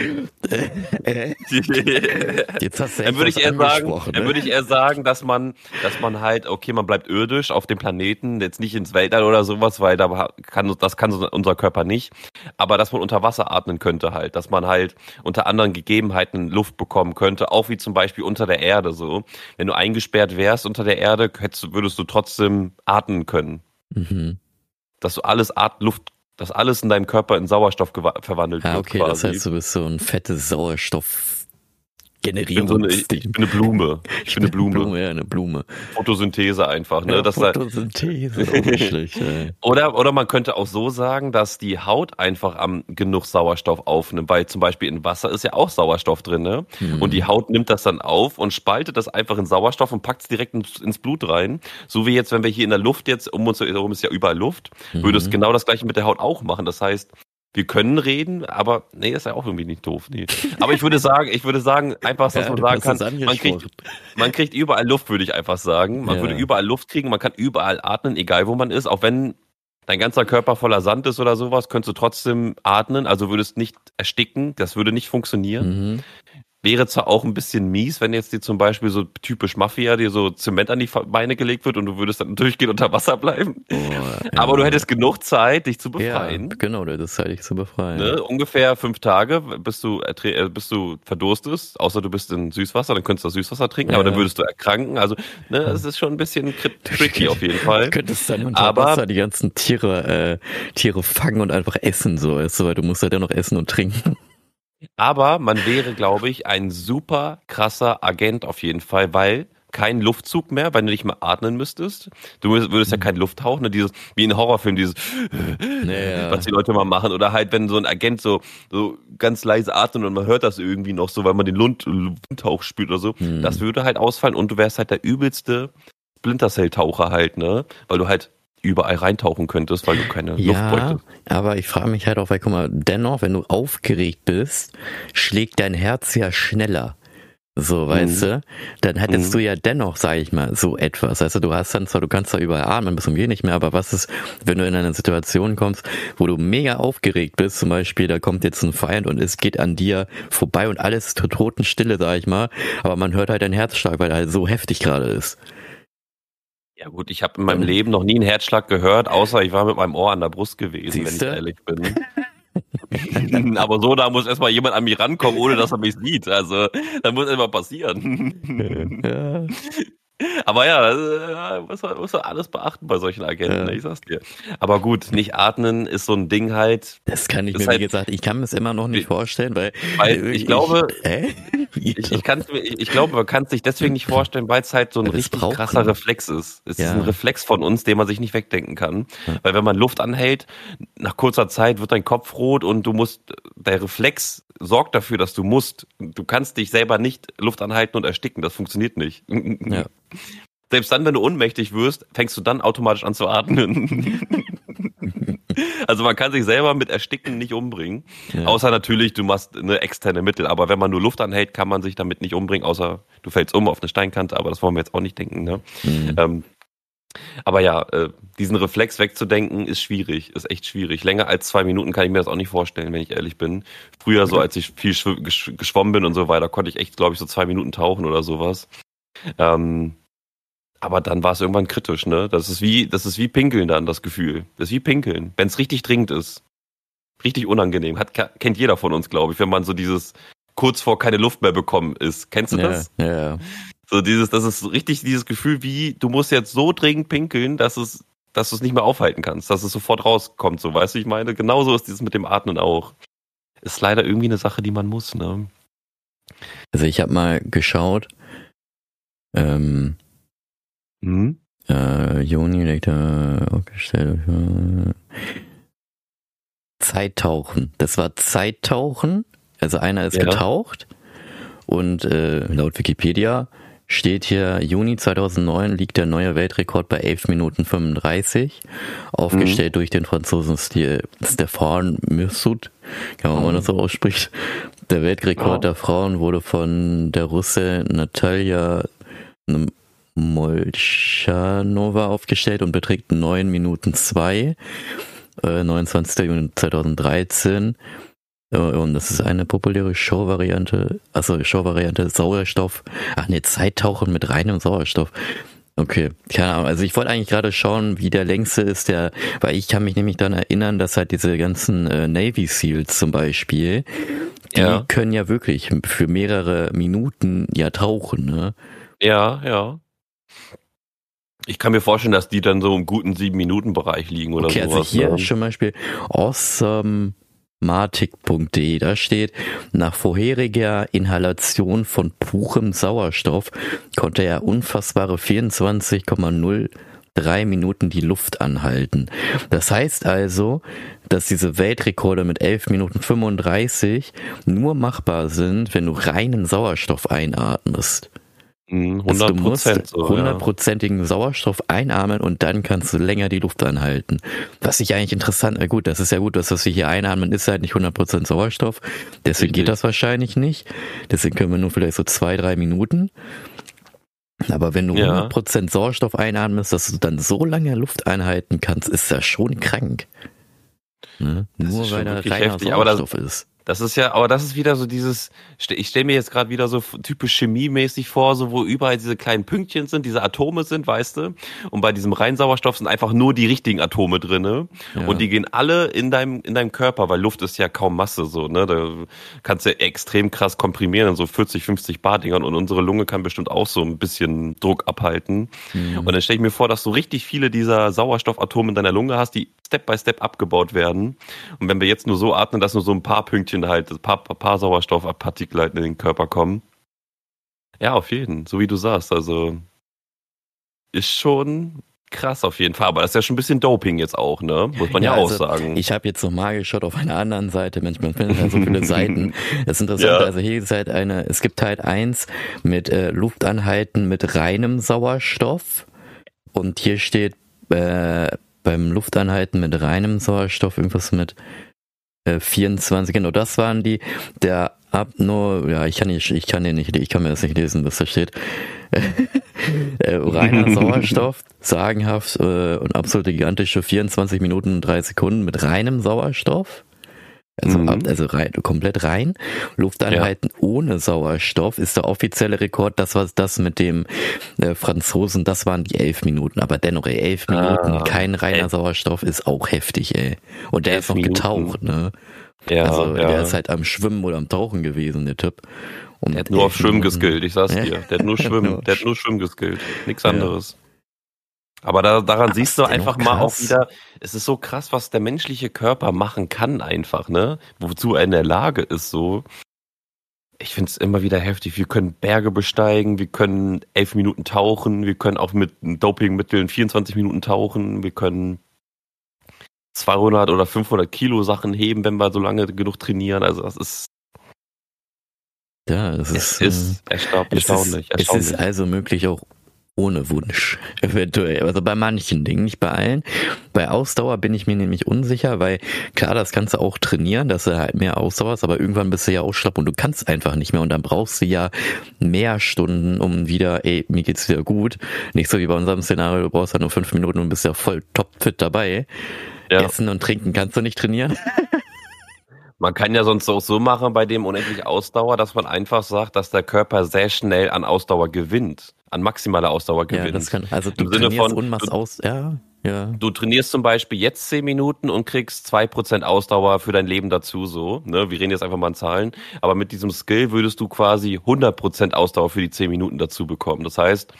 Jetzt hast du dann würde ich eher sagen, angesprochen, dann ne? würde ich eher sagen, dass man, dass man halt, okay, man bleibt irdisch auf dem Planeten, jetzt nicht ins Weltall oder sowas, weil da kann, das kann unser Körper nicht. Aber dass man unter Wasser atmen könnte halt, dass man halt unter anderen Gegebenheiten Luft bekommen könnte, auch wie zum Beispiel unter der Erde so. Wenn du eingesperrt wärst unter der Erde, hättest, würdest du trotzdem atmen können. Mhm. Dass du alles At Luft, dass alles in deinem Körper in Sauerstoff verwandelt Ah, wird. okay, das heißt, du bist so ein fettes Sauerstoff. Ich bin, so eine, ich bin eine Blume. Ich bin eine Blume. Ja, eine Blume. Photosynthese einfach. Ne? Ja, dass da, Photosynthese, schlecht. Oder, oder man könnte auch so sagen, dass die Haut einfach am genug Sauerstoff aufnimmt, weil zum Beispiel in Wasser ist ja auch Sauerstoff drin, ne? Hm. Und die Haut nimmt das dann auf und spaltet das einfach in Sauerstoff und packt es direkt ins, ins Blut rein. So wie jetzt, wenn wir hier in der Luft jetzt, um uns herum ist ja überall Luft, würde es Mhm. genau das gleiche mit der Haut auch machen. Das heißt, wir können reden, aber nee, ist ja auch irgendwie nicht doof. Nee. Aber ich würde sagen, ich würde sagen, einfach, dass Ja, man sagen kann, man kriegt, man kriegt überall Luft, würde ich einfach sagen. Man Ja. würde überall Luft kriegen, man kann überall atmen, egal wo man ist, auch wenn dein ganzer Körper voller Sand ist oder sowas, könntest du trotzdem atmen, also würdest nicht ersticken, das würde nicht funktionieren. Mhm. Wäre zwar auch ein bisschen mies, wenn jetzt dir zum Beispiel so typisch Mafia dir so Zement an die Beine gelegt wird und du würdest dann durchgehend unter Wasser bleiben. Oh, Aber ja. du hättest genug Zeit, dich zu Ja, befreien. genau, das ist halt nicht zu befreien. Ne? Ungefähr fünf Tage, bis du, äh, bis du verdurstest, außer du bist in Süßwasser, dann könntest du Süßwasser trinken, aber Ja. dann würdest du erkranken. Also, ne, es ist schon ein bisschen tricky auf jeden Fall. Du könntest dann unter Aber- Wasser die ganzen Tiere, äh, Tiere fangen und einfach essen, so, weißt du, weil du musst halt ja noch essen und trinken. Aber man wäre, glaube ich, ein super krasser Agent auf jeden Fall, weil kein Luftzug mehr, weil du nicht mehr atmen müsstest. Du würdest ja Mhm. keine Luft hauchen, ne? dieses, wie in Horrorfilmen, dieses, Naja. was die Leute mal machen. Oder halt, wenn so ein Agent so, so ganz leise atmet und man hört das irgendwie noch so, weil man den Lund, Windhauch spürt oder so. Hm. Das würde halt ausfallen und du wärst halt der übelste Splinter Cell Taucher halt, ne? Weil du halt überall reintauchen könntest, weil du keine Luft Ja, bräuchtest. aber ich frage mich halt auch, weil guck mal, dennoch, wenn du aufgeregt bist, schlägt dein Herz ja schneller. So, weißt du? Dann hättest Mhm. du ja dennoch, sage ich mal, so etwas. Also du hast dann zwar, du kannst da überall atmen, bis zum Geh nicht mehr, aber was ist, wenn du in eine Situation kommst, wo du mega aufgeregt bist, zum Beispiel, da kommt jetzt ein Feind und es geht an dir vorbei und alles ist totenstille, sag ich mal, aber man hört halt deinen Herzschlag, weil er halt so heftig gerade ist. Ja gut, ich habe in meinem Leben noch nie einen Herzschlag gehört, außer ich war mit meinem Ohr an der Brust gewesen, Siehste? wenn ich ehrlich bin. Aber so, da muss erstmal jemand an mich rankommen, ohne dass er mich sieht. Also, da muss erstmal passieren. Ja. Aber ja, das, äh, muss, man, muss man alles beachten bei solchen Agenten, Ja. ich sag's dir. Aber gut, nicht atmen ist so ein Ding halt. Das kann ich Ist mir, halt- wie gesagt, ich kann mir es immer noch nicht Ich- vorstellen, weil, Weil ich glaube- hä? Ich, ich, kann's mir, ich, ich glaube, man kann es sich deswegen nicht vorstellen, weil es halt so ein es richtig brauchen. krasser Reflex ist. Es ist Ja. ein Reflex von uns, den man sich nicht wegdenken kann. Weil wenn man Luft anhält, nach kurzer Zeit wird dein Kopf rot und du musst, der Reflex sorgt dafür, dass du musst. Du kannst dich selber nicht Luft anhalten und ersticken. Das funktioniert nicht. Ja. Selbst dann, wenn du ohnmächtig wirst, fängst du dann automatisch an zu atmen. also man kann sich selber mit Ersticken nicht umbringen. Ja. Außer natürlich, du machst eine externe Mittel. Aber wenn man nur Luft anhält, kann man sich damit nicht umbringen, außer du fällst um auf eine Steinkante. Aber das wollen wir jetzt auch nicht denken. Ne? Mhm. Ähm, aber ja, äh, diesen Reflex wegzudenken ist schwierig, ist echt schwierig. Länger als zwei Minuten kann ich mir das auch nicht vorstellen, wenn ich ehrlich bin. Früher so, als ich viel schw- gesch geschwommen bin und so weiter, konnte ich echt, glaube ich, so zwei Minuten tauchen oder sowas. Ähm, aber dann war es irgendwann kritisch, ne? Das ist wie, das ist wie Pinkeln dann, das Gefühl. Das ist wie Pinkeln, wenn es richtig dringend ist. Richtig unangenehm. Hat, kennt jeder von uns, glaube ich, wenn man so dieses kurz vor keine Luft mehr bekommen ist. Kennst du das? ja. So dieses, das ist richtig dieses Gefühl wie, du musst jetzt so dringend pinkeln, dass es, dass du es nicht mehr aufhalten kannst, dass es sofort rauskommt, so, weißt du, ich meine, genauso ist dieses mit dem Atmen auch. Ist leider irgendwie eine Sache, die man muss, ne? Also ich habe mal geschaut, ähm, Hm? äh, Joni legt da aufgestellt. Zeittauchen. Das war Zeittauchen. Also einer ist Ja. getaucht und äh, laut Wikipedia steht hier, Juni 2009 liegt der neue Weltrekord bei 11 Minuten 35, aufgestellt durch den Franzosen Stefan Missut, kann man mal das so ausspricht. Der Weltrekord Oh. der Frauen wurde von der Russe Natalia Molchanova aufgestellt und beträgt 9 Minuten 2, äh, 29. Juni 2013. Und das ist eine populäre Showvariante, also Showvariante Sauerstoff, ach ne, Zeittauchen mit reinem Sauerstoff. Okay, keine Ahnung. Also ich wollte eigentlich gerade schauen, wie der längste ist, der, weil ich kann mich nämlich dann erinnern, dass halt diese ganzen äh, Navy Seals zum Beispiel, die ja. können ja wirklich für mehrere Minuten ja tauchen, ne? Ja, ja. Ich kann mir vorstellen, dass die dann so im guten sieben Minuten Bereich liegen oder okay, sowas. Also hier ne? zum Beispiel awesome matic.de. Da steht, nach vorheriger Inhalation von purem Sauerstoff konnte er unfassbare 24,03 Minuten die Luft anhalten. Das heißt also, dass diese Weltrekorde mit 11 Minuten 35 nur machbar sind, wenn du reinen Sauerstoff einatmest. 100 also du musst hundertprozentigen so, ja. Sauerstoff einatmen und dann kannst du länger die Luft anhalten. Was ich eigentlich interessant, na gut, das ist ja gut, dass was wir hier einatmen, ist halt nicht 100% Sauerstoff. Deswegen Richtig. geht das wahrscheinlich nicht. Deswegen können wir nur vielleicht so zwei, drei Minuten. Aber wenn du ja. 100% Sauerstoff einatmest, dass du dann so lange Luft einhalten kannst, ist das schon krank. Ne? Nur weil da reiner heftig, Sauerstoff ist. Das ist ja, aber das ist wieder so dieses, ich stelle mir jetzt gerade wieder so typisch chemiemäßig vor, so wo überall diese kleinen Pünktchen sind, diese Atome sind, weißt du? Und bei diesem Reinsauerstoff sind einfach nur die richtigen Atome drinne ja. und die gehen alle in deinem in deinem Körper, weil Luft ist ja kaum Masse so, ne? Da kannst du ja extrem krass komprimieren in so 40, 50 Bar Dingern und unsere Lunge kann bestimmt auch so ein bisschen Druck abhalten. Mhm. Und dann stelle ich mir vor, dass du richtig viele dieser Sauerstoffatome in deiner Lunge hast, die Step by Step abgebaut werden. Und wenn wir jetzt nur so atmen, dass nur so ein paar Pünktchen halt, ein paar, paar Sauerstoffpartikel halt in den Körper kommen. Ja, auf jeden, so wie du sagst. Also ist schon krass auf jeden Fall. Aber das ist ja schon ein bisschen Doping jetzt auch, ne? Muss man ja, ja also, auch sagen. Ich habe jetzt noch mal geschaut auf einer anderen Seite. Mensch, man findet ja so viele Seiten. Das ist interessant. Ja. Also hier ist halt eine, es gibt halt eins mit äh, Luftanhalten mit reinem Sauerstoff. Und hier steht äh, beim Luftanhalten mit reinem Sauerstoff irgendwas mit äh, 24, genau, das waren die, der Abno, ja, ich kann nicht, ich kann den nicht, ich kann mir das nicht lesen, was da steht. äh, reiner Sauerstoff, sagenhaft äh, und absolut gigantische 24 Minuten und 3 Sekunden mit reinem Sauerstoff. Also, mhm. also rein, komplett rein. Luftanhalten ja. ohne Sauerstoff ist der offizielle Rekord. Das war das mit dem äh, Franzosen, das waren die elf Minuten. Aber dennoch, ey, elf ah, Minuten, kein reiner ey. Sauerstoff ist auch heftig, ey. Und der elf ist noch Minuten. getaucht, ne? Ja, also ja. der ist halt am Schwimmen oder am Tauchen gewesen, der Typ. Und der hat nur auf Schwimmen geskillt, ich sag's dir. Der hat nur Schwimmen, der hat nur Schwimmen geskillt. Nichts anderes. Aber da, daran siehst du einfach mal auch wieder, es ist so krass, was der menschliche Körper machen kann einfach, ne? Wozu er in der Lage ist, so. Ich finde es immer wieder heftig. Wir können Berge besteigen, wir können elf Minuten tauchen, wir können auch mit Dopingmitteln 24 Minuten tauchen, wir können 200 oder 500 Kilo Sachen heben, wenn wir so lange genug trainieren. Also das ist ja, es ist, es ist äh, erstaunlich. Es ist, es ist also möglich, auch ohne Wunsch, eventuell. Also bei manchen Dingen, nicht bei allen. Bei Ausdauer bin ich mir nämlich unsicher, weil klar, das kannst du auch trainieren, dass du halt mehr ausdauerst, aber irgendwann bist du ja auch schlapp und du kannst einfach nicht mehr und dann brauchst du ja mehr Stunden, um wieder, ey, mir geht's wieder gut. Nicht so wie bei unserem Szenario, du brauchst halt nur fünf Minuten und bist ja voll topfit dabei. Ja. Essen und trinken kannst du nicht trainieren. Man kann ja sonst auch so machen bei dem unendlich Ausdauer, dass man einfach sagt, dass der Körper sehr schnell an Ausdauer gewinnt an maximaler Ausdauer gewinnt. Ja, das kann, also du Im Sinne von, du, aus, ja, ja. Du trainierst zum Beispiel jetzt zehn Minuten und kriegst zwei Prozent Ausdauer für dein Leben dazu, so, ne, wir reden jetzt einfach mal in Zahlen, aber mit diesem Skill würdest du quasi 100% Ausdauer für die zehn Minuten dazu bekommen. Das heißt,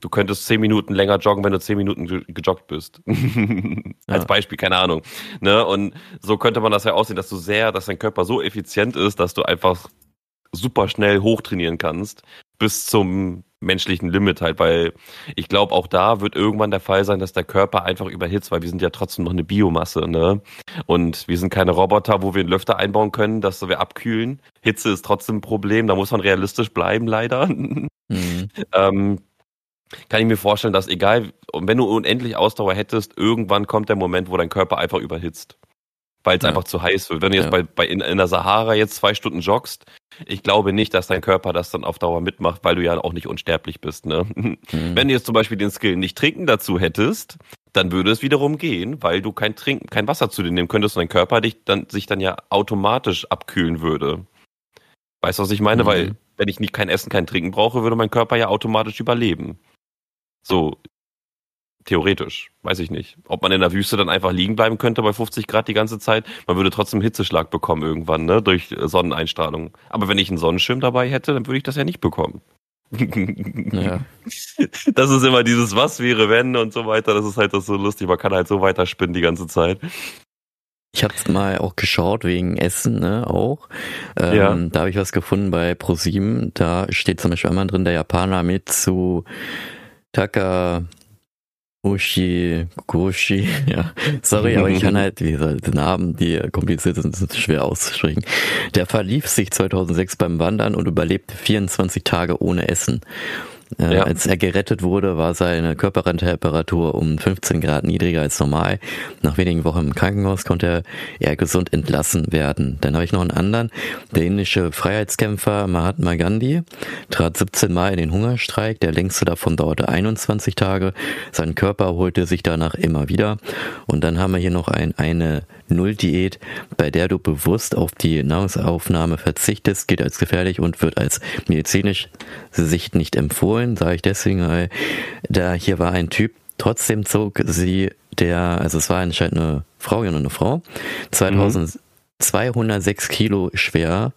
du könntest zehn Minuten länger joggen, wenn du zehn Minuten gejoggt bist. Als ja. Beispiel, keine Ahnung. Ne? Und so könnte man das ja aussehen, dass du sehr, dass dein Körper so effizient ist, dass du einfach super schnell hochtrainieren kannst bis zum menschlichen Limit halt, weil ich glaube, auch da wird irgendwann der Fall sein, dass der Körper einfach überhitzt, weil wir sind ja trotzdem noch eine Biomasse, ne? Und wir sind keine Roboter, wo wir einen Lüfter einbauen können, dass wir abkühlen. Hitze ist trotzdem ein Problem, da muss man realistisch bleiben, leider. Mhm. ähm, kann ich mir vorstellen, dass egal, wenn du unendlich Ausdauer hättest, irgendwann kommt der Moment, wo dein Körper einfach überhitzt weil es ja. einfach zu heiß wird. Wenn du jetzt ja. bei, bei in, in der Sahara jetzt zwei Stunden joggst, ich glaube nicht, dass dein Körper das dann auf Dauer mitmacht, weil du ja auch nicht unsterblich bist. Ne? Mhm. Wenn du jetzt zum Beispiel den Skill nicht trinken dazu hättest, dann würde es wiederum gehen, weil du kein Trinken, kein Wasser zu dir nehmen könntest und dein Körper dich dann, sich dann ja automatisch abkühlen würde. Weißt du, was ich meine? Mhm. Weil, wenn ich nicht kein Essen, kein Trinken brauche, würde mein Körper ja automatisch überleben. So, theoretisch, weiß ich nicht. Ob man in der Wüste dann einfach liegen bleiben könnte bei 50 Grad die ganze Zeit, man würde trotzdem Hitzeschlag bekommen irgendwann, ne, durch Sonneneinstrahlung. Aber wenn ich einen Sonnenschirm dabei hätte, dann würde ich das ja nicht bekommen. Ja. Das ist immer dieses Was wäre, wenn und so weiter. Das ist halt das so lustig. Man kann halt so weiterspinnen die ganze Zeit. Ich habe mal auch geschaut wegen Essen, ne, auch. Ähm, ja. Da habe ich was gefunden bei ProSieben. Da steht zum Beispiel einmal drin, der Japaner mit zu Taka Ushi, Goshi, ja. Sorry, aber ich kann halt, wie gesagt, die Namen, die kompliziert sind, sind schwer auszusprechen. Der verlief sich 2006 beim Wandern und überlebte 24 Tage ohne Essen. Äh, ja. Als er gerettet wurde, war seine Körpertemperatur um 15 Grad niedriger als normal. Nach wenigen Wochen im Krankenhaus konnte er gesund entlassen werden. Dann habe ich noch einen anderen. Der indische Freiheitskämpfer Mahatma Gandhi trat 17 Mal in den Hungerstreik. Der längste davon dauerte 21 Tage. Sein Körper erholte sich danach immer wieder. Und dann haben wir hier noch ein, eine Null-Diät, bei der du bewusst auf die Nahrungsaufnahme verzichtest, gilt als gefährlich und wird als medizinisch Sicht nicht empfohlen, sage ich deswegen, weil da hier war ein Typ, trotzdem zog sie der, also es war anscheinend eine Frau, ja nur eine Frau, 2206 Kilo schwer,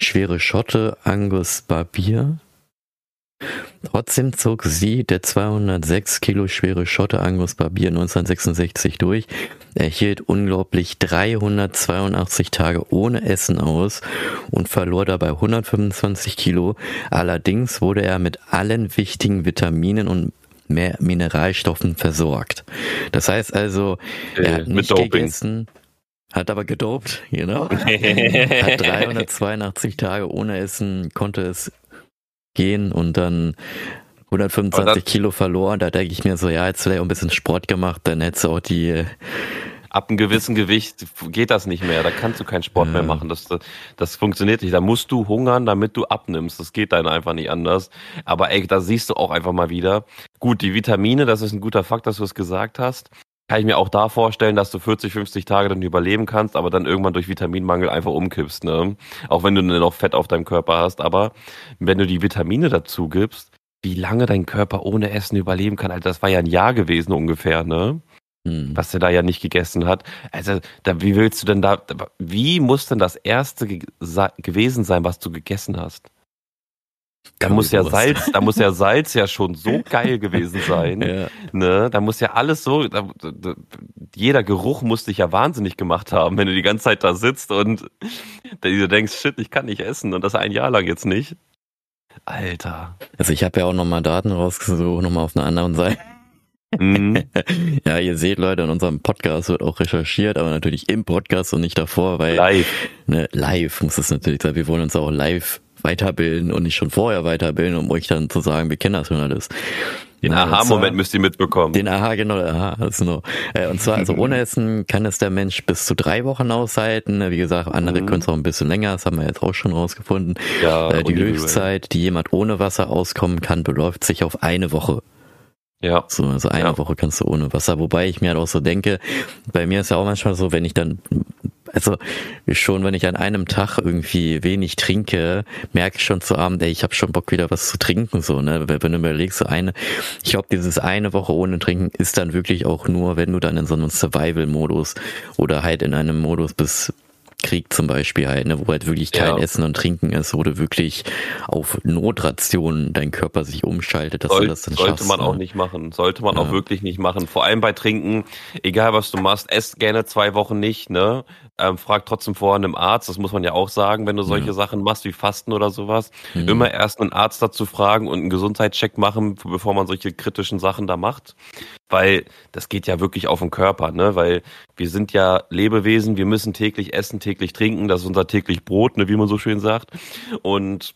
schwere Schotte Angus Barbier, Trotzdem zog sie, der 206 Kilo schwere Schotte Angus Barbier 1966 durch, erhielt unglaublich 382 Tage ohne Essen aus und verlor dabei 125 Kilo. Allerdings wurde er mit allen wichtigen Vitaminen und mehr Mineralstoffen versorgt. Das heißt also, er hat nicht gegessen, hat aber gedopt, genau. hat 382 Tage ohne Essen, konnte es gehen und dann 125 Kilo verloren. Da denke ich mir so, ja, jetzt wäre auch ein bisschen Sport gemacht, dann hättest du auch die. Äh, Ab einem gewissen Gewicht geht das nicht mehr. Da kannst du keinen Sport ja. mehr machen. Das, das funktioniert nicht. Da musst du hungern, damit du abnimmst. Das geht dann einfach nicht anders. Aber ey, da siehst du auch einfach mal wieder. Gut, die Vitamine, das ist ein guter Fakt, dass du es gesagt hast kann ich mir auch da vorstellen, dass du 40, 50 Tage dann überleben kannst, aber dann irgendwann durch Vitaminmangel einfach umkippst, ne? Auch wenn du noch Fett auf deinem Körper hast. Aber wenn du die Vitamine dazu gibst, wie lange dein Körper ohne Essen überleben kann, also das war ja ein Jahr gewesen ungefähr, ne? Hm. Was er da ja nicht gegessen hat. Also, da, wie willst du denn da, wie muss denn das erste ge gewesen sein, was du gegessen hast? Da muss ja Salz, da muss ja Salz ja schon so geil gewesen sein. ja. Ne? Da muss ja alles so, da, da, jeder Geruch muss dich ja wahnsinnig gemacht haben, wenn du die ganze Zeit da sitzt und du denkst, shit, ich kann nicht essen und das ein Jahr lang jetzt nicht. Alter. Also ich habe ja auch nochmal Daten rausgesucht, nochmal auf einer anderen Seite. Mhm. ja, ihr seht Leute, in unserem Podcast wird auch recherchiert, aber natürlich im Podcast und nicht davor, weil live, ne, live muss es natürlich sein. Wir wollen uns auch live weiterbilden und nicht schon vorher weiterbilden, um euch dann zu sagen, wir kennen das schon alles. Den Aha-Moment müsst ihr mitbekommen. Den Aha, genau, Aha. Äh, und zwar, also ohne Essen kann es der Mensch bis zu drei Wochen aushalten. Wie gesagt, andere mhm. können es auch ein bisschen länger, das haben wir jetzt auch schon rausgefunden. Ja, äh, die Höchstzeit, die jemand ohne Wasser auskommen kann, beläuft sich auf eine Woche. Ja. So, also eine ja. Woche kannst du ohne Wasser. Wobei ich mir halt auch so denke, bei mir ist ja auch manchmal so, wenn ich dann also schon, wenn ich an einem Tag irgendwie wenig trinke, merke ich schon zu Abend, ey, ich habe schon Bock wieder was zu trinken, so, ne? Wenn du überlegst, so eine, ich glaube, dieses eine Woche ohne Trinken ist dann wirklich auch nur, wenn du dann in so einem Survival-Modus oder halt in einem Modus bist, Krieg zum Beispiel halt, ne, wo halt wirklich kein ja. Essen und Trinken ist, wo du wirklich auf Notrationen dein Körper sich umschaltet, dass Soll, du das dann Sollte schaffst, man ne? auch nicht machen, sollte man ja. auch wirklich nicht machen. Vor allem bei Trinken, egal was du machst, esst gerne zwei Wochen nicht, ne? Ähm, frag trotzdem vorher einem Arzt, das muss man ja auch sagen, wenn du solche ja. Sachen machst wie Fasten oder sowas. Mhm. Immer erst einen Arzt dazu fragen und einen Gesundheitscheck machen, bevor man solche kritischen Sachen da macht. Weil das geht ja wirklich auf den Körper, ne? Weil wir sind ja Lebewesen, wir müssen täglich essen, täglich trinken, das ist unser täglich Brot, ne, wie man so schön sagt. Und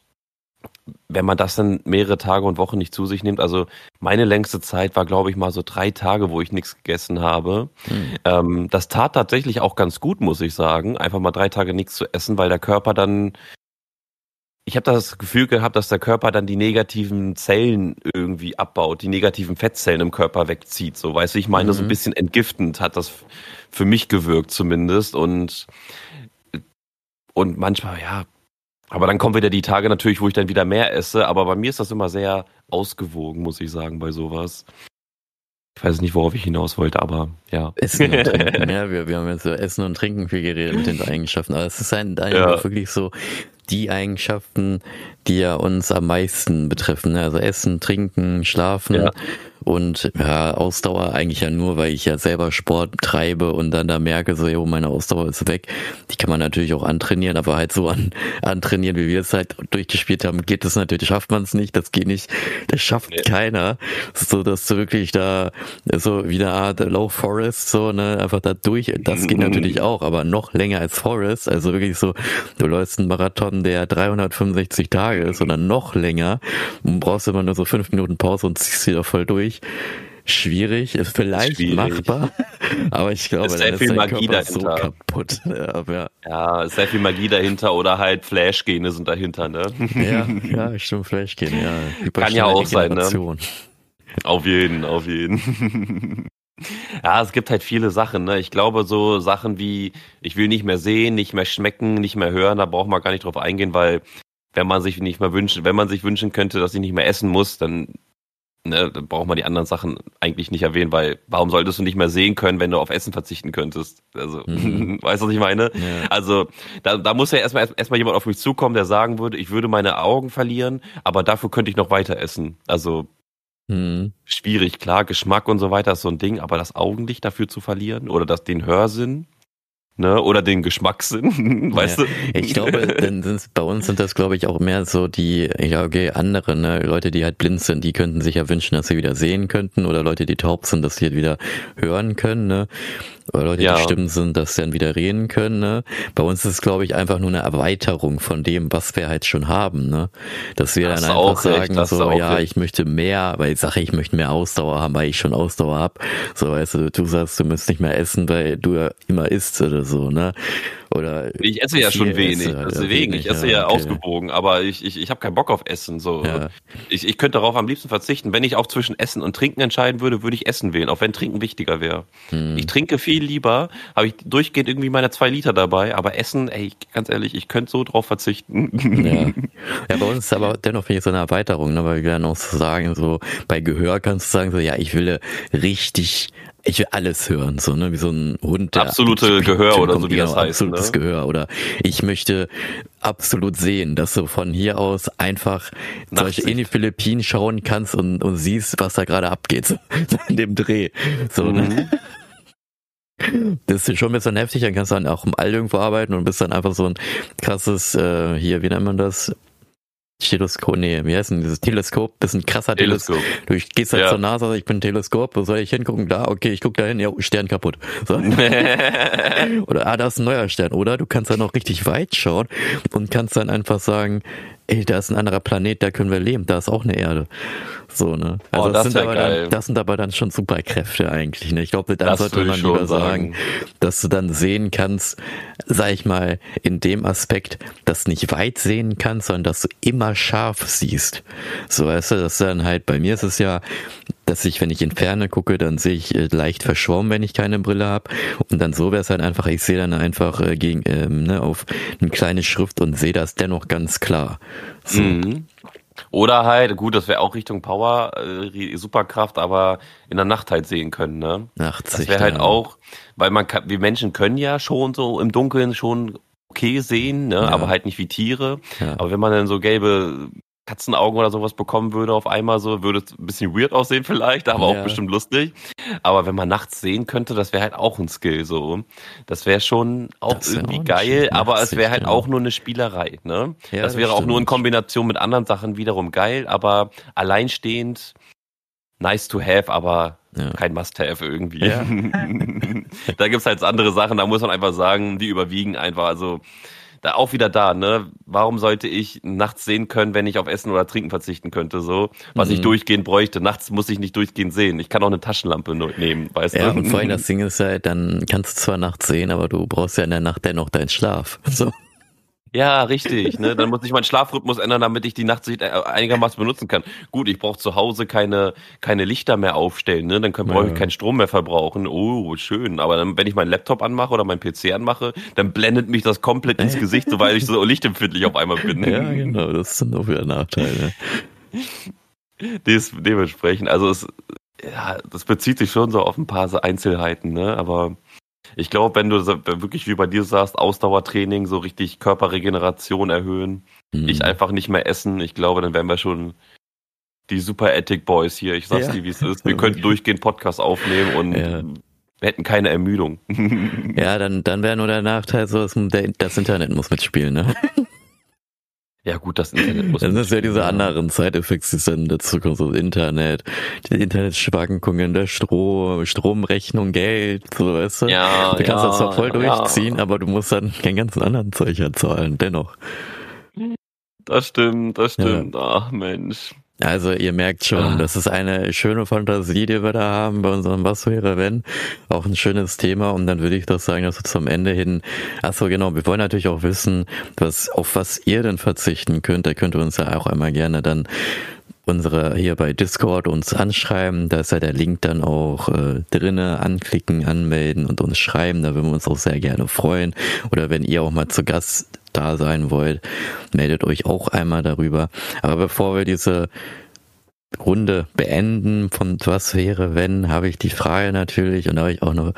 wenn man das dann mehrere Tage und Wochen nicht zu sich nimmt, also meine längste Zeit war, glaube ich, mal so drei Tage, wo ich nichts gegessen habe. Hm. Ähm, das tat tatsächlich auch ganz gut, muss ich sagen, einfach mal drei Tage nichts zu essen, weil der Körper dann ich habe das Gefühl gehabt, dass der Körper dann die negativen Zellen irgendwie abbaut, die negativen Fettzellen im Körper wegzieht. So, weißt du, ich meine, mhm. so ein bisschen entgiftend hat das für mich gewirkt zumindest. Und, und manchmal, ja, aber dann kommen wieder die Tage natürlich, wo ich dann wieder mehr esse. Aber bei mir ist das immer sehr ausgewogen, muss ich sagen, bei sowas. Ich weiß nicht, worauf ich hinaus wollte, aber ja. Essen und Trinken, ja, wir, wir haben jetzt über Essen und Trinken viel geredet mit den Eigenschaften, aber es ist ein, ein ja. wirklich so die Eigenschaften, die ja uns am meisten betreffen. Ne? Also Essen, Trinken, Schlafen. Ja. Und ja, Ausdauer eigentlich ja nur, weil ich ja selber Sport treibe und dann da merke, so, jo, meine Ausdauer ist weg. Die kann man natürlich auch antrainieren, aber halt so an, antrainieren, wie wir es halt durchgespielt haben, geht das natürlich, schafft man es nicht, das geht nicht, das schafft nee. keiner. So, dass du wirklich da, so wie eine Art Low Forest, so, ne, einfach da durch, das geht natürlich auch, aber noch länger als Forest, also wirklich so, du läufst einen Marathon, der 365 Tage ist oder noch länger. Brauchst immer nur so fünf Minuten Pause und ziehst wieder voll durch durch. Schwierig, ist vielleicht Schwierig. machbar, aber ich glaube, ist sehr viel Magie Körper dahinter. so kaputt. Ja, ja. ja, sehr viel Magie dahinter oder halt Flash-Gene sind dahinter, ne? Ja, ja, stimmt, Flash-Gene, ja. Kann ja auch sein, ne? Auf jeden, auf jeden. Ja, es gibt halt viele Sachen. Ne? Ich glaube, so Sachen wie, ich will nicht mehr sehen, nicht mehr schmecken, nicht mehr hören, da braucht man gar nicht drauf eingehen, weil wenn man sich nicht mehr wünschen, wenn man sich wünschen könnte, dass ich nicht mehr essen muss, dann ne, dann braucht man die anderen Sachen eigentlich nicht erwähnen, weil warum solltest du nicht mehr sehen können, wenn du auf Essen verzichten könntest? Also, mhm. weißt du, was ich meine? Ja. Also, da, da muss ja erstmal erstmal jemand auf mich zukommen, der sagen würde, ich würde meine Augen verlieren, aber dafür könnte ich noch weiter essen. Also, mhm. schwierig, klar, Geschmack und so weiter ist so ein Ding, aber das Augenlicht dafür zu verlieren oder das, den Hörsinn, ne? Oder den Geschmackssinn, weißt ja. du? Ich glaube, sind's, bei uns sind das, glaube ich, auch mehr so die, ja, okay, andere, ne? Leute, die halt blind sind, die könnten sich ja wünschen, dass sie wieder sehen könnten oder Leute, die taub sind, dass sie halt wieder hören können, ne? Oder Leute, ja. die stimmen sind, dass sie dann wieder reden können, ne? Bei uns ist es, glaube ich, einfach nur eine Erweiterung von dem, was wir halt schon haben, ne? Dass wir das dann einfach sagen, recht, so, ja, recht. ich möchte mehr, weil ich sage, ich möchte mehr Ausdauer haben, weil ich schon Ausdauer hab. So, weißt du, du sagst, du müsst nicht mehr essen, weil du ja immer isst oder so, ne? Oder ich esse ja schon wenig, esse, deswegen. Wenig, ich esse ja, ja okay. ausgewogen, aber ich, ich, ich habe keinen Bock auf Essen. So. Ja. Ich, ich könnte darauf am liebsten verzichten. Wenn ich auch zwischen Essen und Trinken entscheiden würde, würde ich Essen wählen, auch wenn Trinken wichtiger wäre. Hm. Ich trinke viel lieber, habe ich durchgehend irgendwie meine zwei Liter dabei, aber Essen, ey, ganz ehrlich, ich könnte so drauf verzichten. Ja, ja bei uns ist aber dennoch finde ich so eine Erweiterung, ne, weil wir dann auch so sagen, so bei Gehör kannst du sagen, so ja, ich will richtig ich will alles hören, so, ne, wie so ein Hund. Der Absolute Gehör oder so, wie das heißt. Absolutes ne? Gehör. Oder ich möchte absolut sehen, dass du von hier aus einfach solche in die Philippinen schauen kannst und, und siehst, was da gerade abgeht, so, in dem Dreh. So, ne? mhm. ne? Das ist schon ein bisschen heftig, dann kannst du dann auch im All irgendwo arbeiten und bist dann einfach so ein krasses, äh, hier, wie nennt man das? Stethoskop, nee, wie heißt denn dieses Teleskop? Das ist ein krasser Teleskop. Teleskop. Du gehst halt ja. zur NASA, ich bin ein Teleskop, wo soll ich hingucken? Da, okay, ich guck da hin, ja, Stern kaputt. So. oder, ah, da ist ein neuer Stern, oder? Du kannst dann noch richtig weit schauen und kannst dann einfach sagen, ey, da ist ein anderer Planet, da können wir leben, da ist auch eine Erde. So, ne? Also oh, das, das, sind aber dann, das sind aber dann schon Superkräfte eigentlich, ne? Ich glaube, dann das sollte man lieber sagen, dass du dann sehen kannst, sag ich mal, in dem Aspekt, dass du nicht weit sehen kannst, sondern dass du immer scharf siehst. So, weißt du, das dann halt, bei mir ist es ja, dass ich, wenn ich in Ferne gucke, dann sehe ich äh, leicht verschwommen, wenn ich keine Brille habe. Und dann so wäre es halt einfach, ich sehe dann einfach äh, gegen, ähm, ne, auf eine kleine Schrift und sehe das dennoch ganz klar. So. Mhm. Oder halt, gut, das wäre auch Richtung Power, äh, Superkraft, aber in der Nacht halt sehen können, ne? Nachts. Das wäre halt auch, weil man kann, wir Menschen können ja schon so im Dunkeln schon okay sehen, ne? Ja. aber halt nicht wie Tiere. Ja. Aber wenn man dann so gelbe Katzenaugen oder sowas bekommen würde auf einmal so, würde es ein bisschen weird aussehen vielleicht, aber ja. auch bestimmt lustig. Aber wenn man nachts sehen könnte, das wäre halt auch ein Skill so. Das wäre schon auch irgendwie auch geil, aber es wäre halt genau. auch nur eine Spielerei, ne? Ja, das wäre auch nur in Kombination mit anderen Sachen wiederum geil, aber alleinstehend nice to have, aber ja. kein Must-have irgendwie. Ja. da gibt's halt andere Sachen, da muss man einfach sagen, die überwiegen einfach. Also da auch wieder da, ne? Warum sollte ich nachts sehen können, wenn ich auf Essen oder Trinken verzichten könnte, so? Was mhm. ich durchgehend bräuchte. Nachts muss ich nicht durchgehend sehen. Ich kann auch eine Taschenlampe nehmen, weißt ja, du? und vor allem das Ding ist halt, dann kannst du zwar nachts sehen, aber du brauchst ja in der Nacht dennoch deinen Schlaf, so. Ja, richtig. Ne? Dann muss ich meinen Schlafrhythmus ändern, damit ich die Nachtsicht äh, einigermaßen benutzen kann. Gut, ich brauche zu Hause keine, keine Lichter mehr aufstellen, ne? dann brauche ich keinen Strom mehr verbrauchen. Oh, schön. Aber dann, wenn ich meinen Laptop anmache oder meinen PC anmache, dann blendet mich das komplett ins Gesicht, so weil ich so lichtempfindlich auf einmal bin. Ja, genau, das sind auch wieder Nachteile. Des, dementsprechend, also es, ja, das bezieht sich schon so auf ein paar Einzelheiten, ne? Aber ich glaube, wenn du wirklich wie bei dir sagst, Ausdauertraining, so richtig Körperregeneration erhöhen, mhm. ich einfach nicht mehr essen, ich glaube, dann wären wir schon die Super Ethic Boys hier. Ich sag's ja. dir, wie es ist. Wir könnten durchgehend Podcast aufnehmen und ja. wir hätten keine Ermüdung. ja, dann, dann wäre nur der Nachteil so, das Internet muss mitspielen, ne? Ja gut, das Internet muss. Dann ist ja diese anderen Side-Effects, die dann dazu kommen, so Internet, die Internetschwankungen, der Strom, Stromrechnung, Geld, so weißt du. Ja, du kannst ja, das zwar voll durchziehen, ja. aber du musst dann keinen ganzen anderen Zeug zahlen, dennoch. Das stimmt, das stimmt. Ja. Ach Mensch. Also ihr merkt schon, ah. das ist eine schöne Fantasie, die wir da haben bei unserem Was wäre wenn. Auch ein schönes Thema und dann würde ich doch sagen, dass wir zum Ende hin, achso genau, wir wollen natürlich auch wissen, was, auf was ihr denn verzichten könnt. Da könnt ihr uns ja auch einmal gerne dann unsere hier bei Discord uns anschreiben. Da ist ja der Link dann auch äh, drinne. Anklicken, anmelden und uns schreiben. Da würden wir uns auch sehr gerne freuen. Oder wenn ihr auch mal zu Gast da sein wollt, meldet euch auch einmal darüber. Aber bevor wir diese Runde beenden von was wäre, wenn, habe ich die Frage natürlich und da habe ich auch noch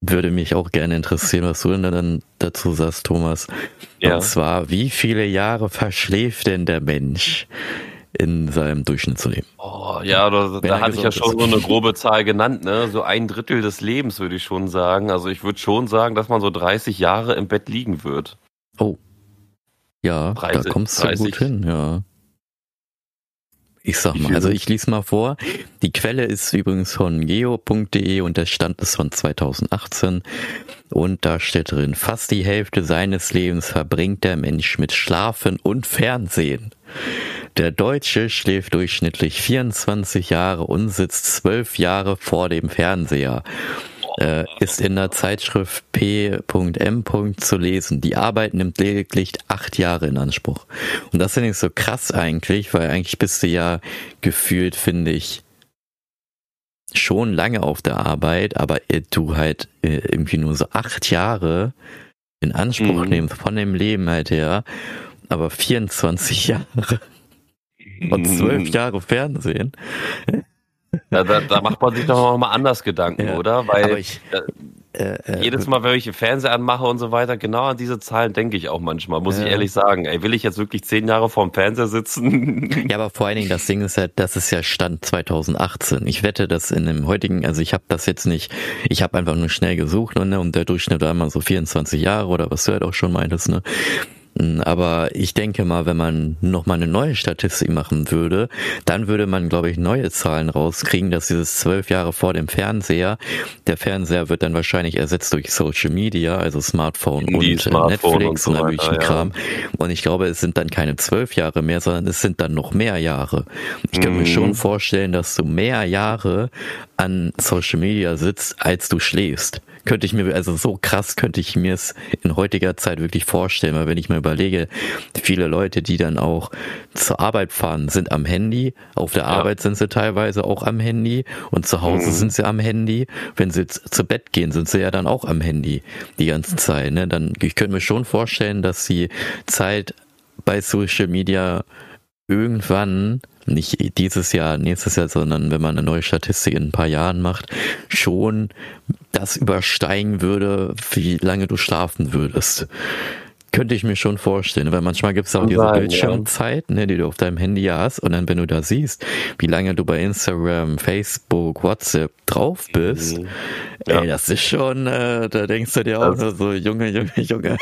würde mich auch gerne interessieren, was du denn dann dazu sagst, Thomas. Ja. Und zwar, wie viele Jahre verschläft denn der Mensch in seinem Durchschnittsleben? Oh, ja, da, da hatte ich ja schon ist. so eine grobe Zahl genannt, ne? So ein Drittel des Lebens würde ich schon sagen. Also ich würde schon sagen, dass man so 30 Jahre im Bett liegen wird. Oh. Ja, 30, da kommst du 30. gut hin, ja. Ich sag mal, also ich lese mal vor. Die Quelle ist übrigens von geo.de und der Stand ist von 2018. Und da steht drin, fast die Hälfte seines Lebens verbringt der Mensch mit Schlafen und Fernsehen. Der Deutsche schläft durchschnittlich 24 Jahre und sitzt 12 Jahre vor dem Fernseher äh, ist in der Zeitschrift P.M. zu lesen. Die Arbeit nimmt lediglich acht Jahre in Anspruch. Und das finde ich so krass eigentlich, weil eigentlich bist du ja gefühlt, finde ich, schon lange auf der Arbeit, aber du halt äh, irgendwie nur so acht Jahre in Anspruch mhm. nimmst von dem Leben halt her, aber 24 Jahre und zwölf mhm. Jahre Fernsehen. Da, da, da macht man sich doch noch mal anders Gedanken, ja, oder? Weil ich, äh, äh, jedes Mal, wenn ich den Fernseher anmache und so weiter, genau an diese Zahlen denke ich auch manchmal, muss ja. ich ehrlich sagen. Ey, will ich jetzt wirklich zehn Jahre vorm Fernseher sitzen? Ja, aber vor allen Dingen, das Ding ist ja, das ist ja Stand 2018. Ich wette, dass in dem heutigen, also ich habe das jetzt nicht, ich habe einfach nur schnell gesucht ne, und der Durchschnitt war immer so 24 Jahre oder was du halt auch schon meintest, ne? Aber ich denke mal, wenn man nochmal eine neue Statistik machen würde, dann würde man, glaube ich, neue Zahlen rauskriegen, dass dieses zwölf Jahre vor dem Fernseher, der Fernseher wird dann wahrscheinlich ersetzt durch Social Media, also Smartphone Die und äh, Smartphone Netflix und, so und weiter, Kram. Und ich glaube, es sind dann keine zwölf Jahre mehr, sondern es sind dann noch mehr Jahre. Ich kann mhm. mir schon vorstellen, dass du mehr Jahre an Social Media sitzt, als du schläfst könnte ich mir, also so krass könnte ich mir es in heutiger Zeit wirklich vorstellen, weil wenn ich mir überlege, viele Leute, die dann auch zur Arbeit fahren, sind am Handy, auf der ja. Arbeit sind sie teilweise auch am Handy und zu Hause mhm. sind sie am Handy. Wenn sie zu Bett gehen, sind sie ja dann auch am Handy die ganze Zeit. Ne? Dann, ich könnte mir schon vorstellen, dass sie Zeit bei Social Media irgendwann nicht dieses Jahr, nächstes Jahr, sondern wenn man eine neue Statistik in ein paar Jahren macht, schon das übersteigen würde, wie lange du schlafen würdest. Könnte ich mir schon vorstellen, weil manchmal gibt es auch diese sein, Bildschirmzeit, ja. ne, die du auf deinem Handy hast und dann, wenn du da siehst, wie lange du bei Instagram, Facebook, WhatsApp drauf bist, mhm. ja. ey, das ist schon, äh, da denkst du dir auch nur so, Junge, Junge, Junge.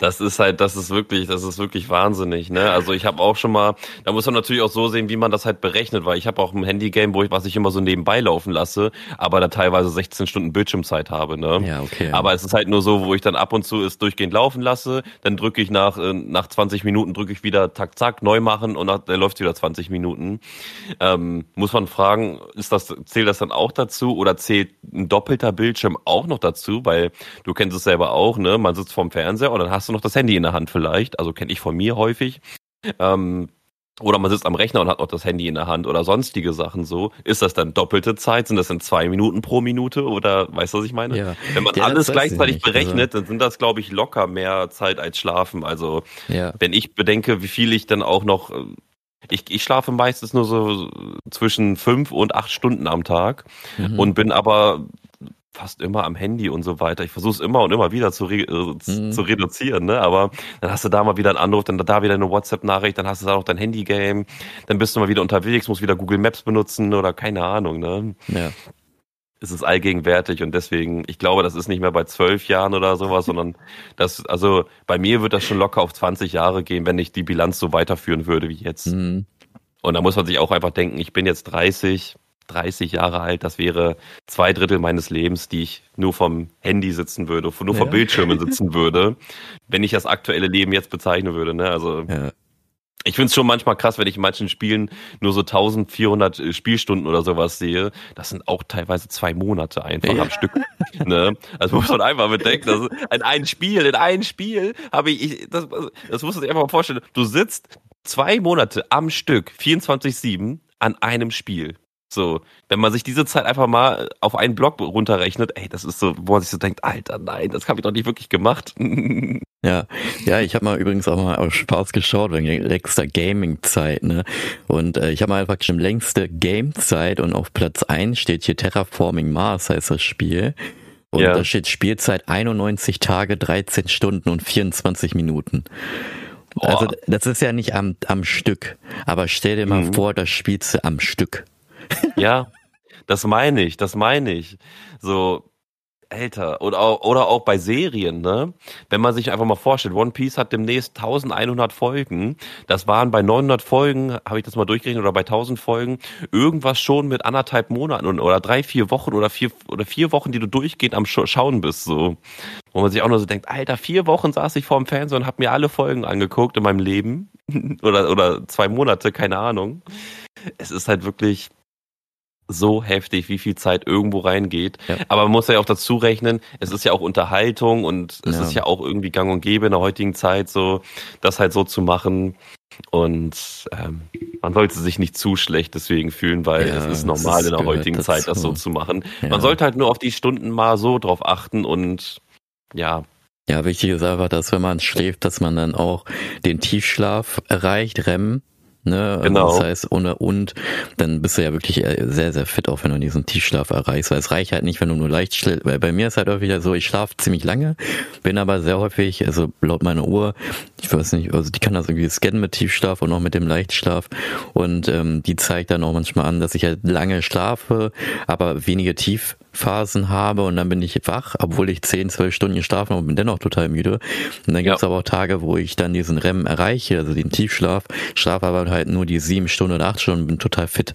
Das ist halt, das ist wirklich, das ist wirklich wahnsinnig, ne? Also ich habe auch schon mal, da muss man natürlich auch so sehen, wie man das halt berechnet, weil ich habe auch ein Handygame, wo ich, was ich immer so nebenbei laufen lasse, aber da teilweise 16 Stunden Bildschirmzeit habe, ne? Ja, okay. Aber es ist halt nur so, wo ich dann ab und zu es durchgehend laufen lasse, dann drücke ich nach, äh, nach 20 Minuten drücke ich wieder tak, zack, neu machen und nach, der läuft wieder 20 Minuten. Ähm, muss man fragen, ist das, zählt das dann auch dazu oder zählt ein doppelter Bildschirm auch noch dazu? Weil du kennst es selber auch, ne? Man sitzt vorm Fernseher und dann hast du noch das Handy in der Hand vielleicht. Also kenne ich von mir häufig. Ähm, oder man sitzt am Rechner und hat noch das Handy in der Hand oder sonstige Sachen so. Ist das dann doppelte Zeit? Sind das dann zwei Minuten pro Minute oder weißt du, was ich meine? Ja. Wenn man ja, alles gleichzeitig nicht, berechnet, also. dann sind das, glaube ich, locker mehr Zeit als Schlafen. Also ja. wenn ich bedenke, wie viel ich dann auch noch äh, ich, ich schlafe meistens nur so zwischen fünf und acht Stunden am Tag mhm. und bin aber fast immer am Handy und so weiter. Ich versuche es immer und immer wieder zu, re äh, mhm. zu reduzieren, ne? Aber dann hast du da mal wieder einen Anruf, dann da wieder eine WhatsApp-Nachricht, dann hast du da noch dein Handy-Game, dann bist du mal wieder unterwegs, musst wieder Google Maps benutzen oder keine Ahnung, ne? Ja. Es ist allgegenwärtig und deswegen, ich glaube, das ist nicht mehr bei zwölf Jahren oder sowas, sondern das, also bei mir wird das schon locker auf 20 Jahre gehen, wenn ich die Bilanz so weiterführen würde wie jetzt. Mhm. Und da muss man sich auch einfach denken, ich bin jetzt 30, 30 Jahre alt, das wäre zwei Drittel meines Lebens, die ich nur vom Handy sitzen würde, nur ja. vor Bildschirmen sitzen würde, wenn ich das aktuelle Leben jetzt bezeichnen würde. Ne? Also ja. ich finde es schon manchmal krass, wenn ich in manchen Spielen nur so 1400 äh, Spielstunden oder sowas sehe. Das sind auch teilweise zwei Monate einfach ja. am Stück. Ne? Also muss man einfach bedenken, dass in ein Spiel, in ein Spiel habe ich, ich das, das musst du dir einfach mal vorstellen, du sitzt zwei Monate am Stück, 24-7, an einem Spiel. So, wenn man sich diese Zeit einfach mal auf einen Block runterrechnet, ey, das ist so, wo man sich so denkt, Alter, nein, das habe ich doch nicht wirklich gemacht. ja, ja, ich habe mal übrigens auch mal auf Spaß geschaut wegen längster Gaming-Zeit, ne? Und äh, ich habe mal einfach schon längste Game-Zeit und auf Platz 1 steht hier Terraforming Mars, heißt das Spiel. Und ja. da steht Spielzeit 91 Tage, 13 Stunden und 24 Minuten. Also das ist ja nicht am, am Stück, aber stell dir mal mhm. vor, das spielst du am Stück. Ja, das meine ich, das meine ich. So, älter oder auch, oder auch bei Serien, ne? Wenn man sich einfach mal vorstellt, One Piece hat demnächst 1100 Folgen. Das waren bei 900 Folgen, habe ich das mal durchgerechnet, oder bei 1000 Folgen irgendwas schon mit anderthalb Monaten oder drei, vier Wochen oder vier oder vier Wochen, die du durchgehend am Schauen bist, so. Wo man sich auch nur so denkt, Alter, vier Wochen saß ich vor dem Fernseher und habe mir alle Folgen angeguckt in meinem Leben oder oder zwei Monate, keine Ahnung. Es ist halt wirklich so heftig, wie viel Zeit irgendwo reingeht. Ja. Aber man muss ja auch dazu rechnen, es ist ja auch Unterhaltung und es ja. ist ja auch irgendwie gang und gäbe in der heutigen Zeit, so das halt so zu machen. Und ähm, man sollte sich nicht zu schlecht deswegen fühlen, weil ja, es ist normal in der heutigen dazu. Zeit, das so zu machen. Man sollte halt nur auf die Stunden mal so drauf achten und ja, ja, wichtig ist einfach, dass wenn man schläft, dass man dann auch den Tiefschlaf erreicht, REM, Ne? Also genau. Das heißt, ohne und, dann bist du ja wirklich äh, sehr, sehr fit, auch wenn du diesen Tiefschlaf erreichst. Weil es reicht halt nicht, wenn du nur leicht schläfst. Weil bei mir ist halt häufig so, ich schlafe ziemlich lange, bin aber sehr häufig, also laut meiner Uhr, ich weiß nicht, also die kann das irgendwie scannen mit Tiefschlaf und auch mit dem Leichtschlaf. Und ähm, die zeigt dann auch manchmal an, dass ich halt lange schlafe, aber wenige Tief Phasen habe und dann bin ich wach, obwohl ich 10, 12 Stunden geschlafen habe und bin dennoch total müde. Und dann gibt es ja. aber auch Tage, wo ich dann diesen REM erreiche, also den Tiefschlaf, schlafe aber halt nur die sieben Stunden oder acht Stunden, bin total fit.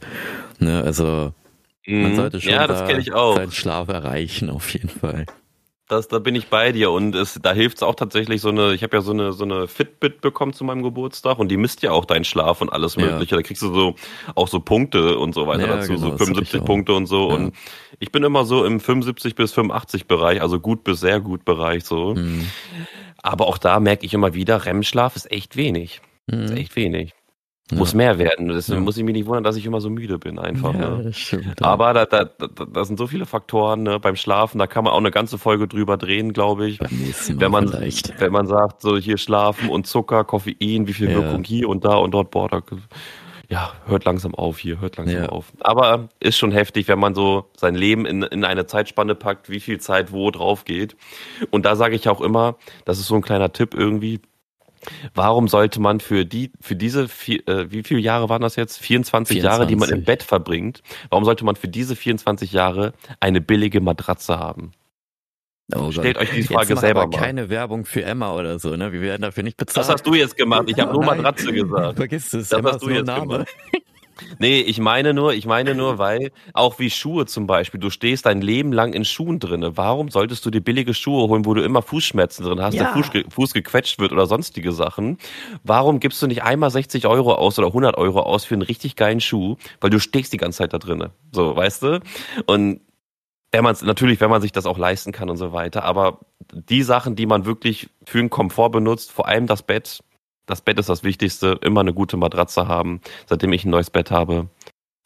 Ne, also man mhm. sollte schon ja, das da ich auch. seinen Schlaf erreichen, auf jeden Fall. Das, da bin ich bei dir und es, da hilft es auch tatsächlich so eine, ich habe ja so eine, so eine Fitbit bekommen zu meinem Geburtstag und die misst ja auch deinen Schlaf und alles mögliche. Ja. Da kriegst du so auch so Punkte und so weiter ja, dazu, genau, so 75 Punkte und so. Ja. Und ich bin immer so im 75 bis 85 Bereich, also gut bis sehr gut Bereich so. Mhm. Aber auch da merke ich immer wieder, REM-Schlaf ist echt wenig. Mhm. Ist echt wenig. Muss ja. mehr werden. Deswegen ja. muss ich mich nicht wundern, dass ich immer so müde bin einfach. Ja, ne? stimmt, Aber da, da, da, da sind so viele Faktoren ne? beim Schlafen, da kann man auch eine ganze Folge drüber drehen, glaube ich. Wenn man, vielleicht. wenn man sagt, so hier schlafen und Zucker, Koffein, wie viel Wirkung hier und da und dort, boah, da, ja, hört langsam auf hier, hört langsam auf. Aber ist schon heftig, wenn man so sein Leben in, in eine Zeitspanne packt, wie viel Zeit wo drauf geht. Und da sage ich auch immer, das ist so ein kleiner Tipp irgendwie, Warum sollte man für die, für diese, vier, äh, wie viele Jahre waren das jetzt? 24, 24, Jahre, die man im Bett verbringt. Warum sollte man für diese 24 Jahre eine billige Matratze haben? Oh Stellt euch diese Frage selber aber mal. keine Werbung für Emma oder so, ne? Wir werden dafür nicht bezahlt. Das hast du jetzt gemacht. Ich habe nur Matratze gesagt. Vergiss es. Das Emma hast du jetzt Name. gemacht. Nee, ich meine nur, ich meine nur, weil auch wie Schuhe zum Beispiel, du stehst dein Leben lang in Schuhen drinne. Warum solltest du dir billige Schuhe holen, wo du immer Fußschmerzen drin hast, ja. der Fuß, Fuß gequetscht wird oder sonstige Sachen? Warum gibst du nicht einmal 60 Euro aus oder 100 Euro aus für einen richtig geilen Schuh, weil du stehst die ganze Zeit da drinne. So, weißt du? Und wenn man natürlich, wenn man sich das auch leisten kann und so weiter, aber die Sachen, die man wirklich für den Komfort benutzt, vor allem das Bett. Das Bett ist das Wichtigste. Immer eine gute Matratze haben. Seitdem ich ein neues Bett habe,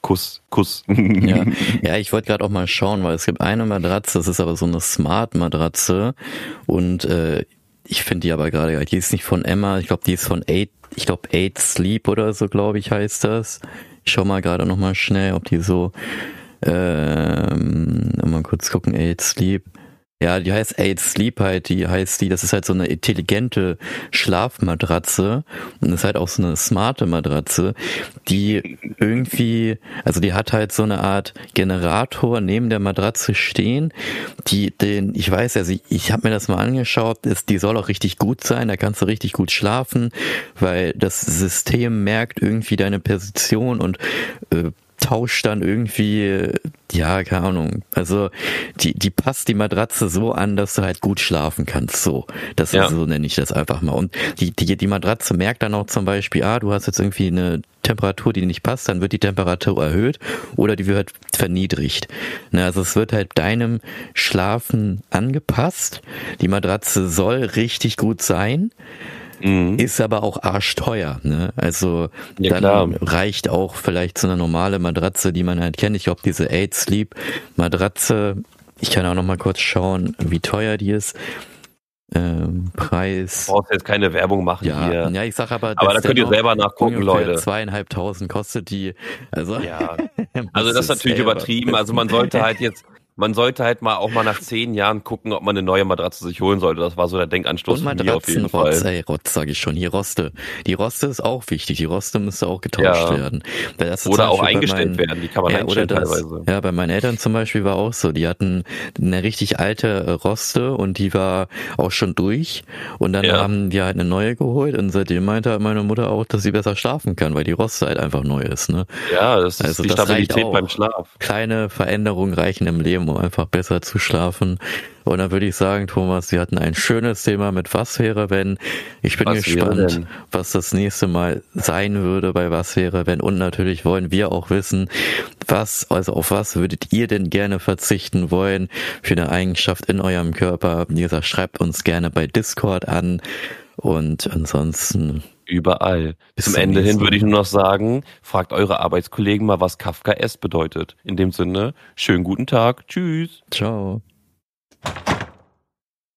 Kuss, Kuss. ja. ja, ich wollte gerade auch mal schauen, weil es gibt eine Matratze, das ist aber so eine Smart-Matratze und äh, ich finde die aber gerade, die ist nicht von Emma, ich glaube, die ist von Eight, ich glaube Eight Sleep oder so, glaube ich, heißt das. Ich schau mal gerade nochmal schnell, ob die so, ähm, mal kurz gucken, Eight Sleep. Ja, die heißt Aid Sleep halt, die heißt die, das ist halt so eine intelligente Schlafmatratze und ist halt auch so eine smarte Matratze, die irgendwie, also die hat halt so eine Art Generator neben der Matratze stehen, die den, ich weiß ja, also ich habe mir das mal angeschaut, ist, die soll auch richtig gut sein, da kannst du richtig gut schlafen, weil das System merkt irgendwie deine Position und äh, tauscht dann irgendwie, ja, keine Ahnung. Also die, die passt die Matratze so an, dass du halt gut schlafen kannst. So. Das ja. so nenne ich das einfach mal. Und die, die, die Matratze merkt dann auch zum Beispiel, ah, du hast jetzt irgendwie eine Temperatur, die nicht passt, dann wird die Temperatur erhöht oder die wird verniedrigt. Ne, also es wird halt deinem Schlafen angepasst. Die Matratze soll richtig gut sein. Mhm. Ist aber auch arschteuer. Ne? Also ja, dann klar. reicht auch vielleicht so eine normale Matratze, die man halt kennt. Ich glaube, diese Aid Sleep Matratze, ich kann auch noch mal kurz schauen, wie teuer die ist. Ähm, Preis. Du brauchst jetzt keine Werbung machen ja, hier. Ja, ich sag aber. Aber da könnt ihr selber nachgucken, Leute. Zweieinhalbtausend kostet die. Also, ja. also das ist natürlich übertrieben. Also man sollte halt jetzt, man sollte halt mal auch mal nach zehn Jahren gucken, ob man eine neue Matratze sich holen sollte. Das war so der Denkanstoß von mir auf jeden Rotz, Fall. Ey, Rotz sage ich schon. Hier Roste. Die Roste ist auch wichtig. Die Roste müsste auch getauscht ja. werden. oder auch eingestellt meinen, werden. Die kann man ja, einstellen das, teilweise. Ja, bei meinen Eltern zum Beispiel war auch so. Die hatten eine richtig alte äh, Roste und die war auch schon durch. Und dann ja. haben die halt eine neue geholt und seitdem meinte halt meine Mutter auch, dass sie besser schlafen kann, weil die Roste halt einfach neu ist. Ne? Ja, das ist also die Stabilität beim Schlaf. Kleine Veränderungen reichen im Leben um einfach besser zu schlafen. Und dann würde ich sagen, Thomas, wir hatten ein schönes Thema mit Was wäre, wenn. Ich bin was gespannt, was das nächste Mal sein würde bei Was wäre, wenn. Und natürlich wollen wir auch wissen, was, also auf was würdet ihr denn gerne verzichten wollen für eine Eigenschaft in eurem Körper? Wie gesagt, schreibt uns gerne bei Discord an. Und ansonsten überall. Bis zum Ende hin würde ich nur noch sagen, fragt eure Arbeitskollegen mal, was Kafka S bedeutet. In dem Sinne, schönen guten Tag. Tschüss. Ciao.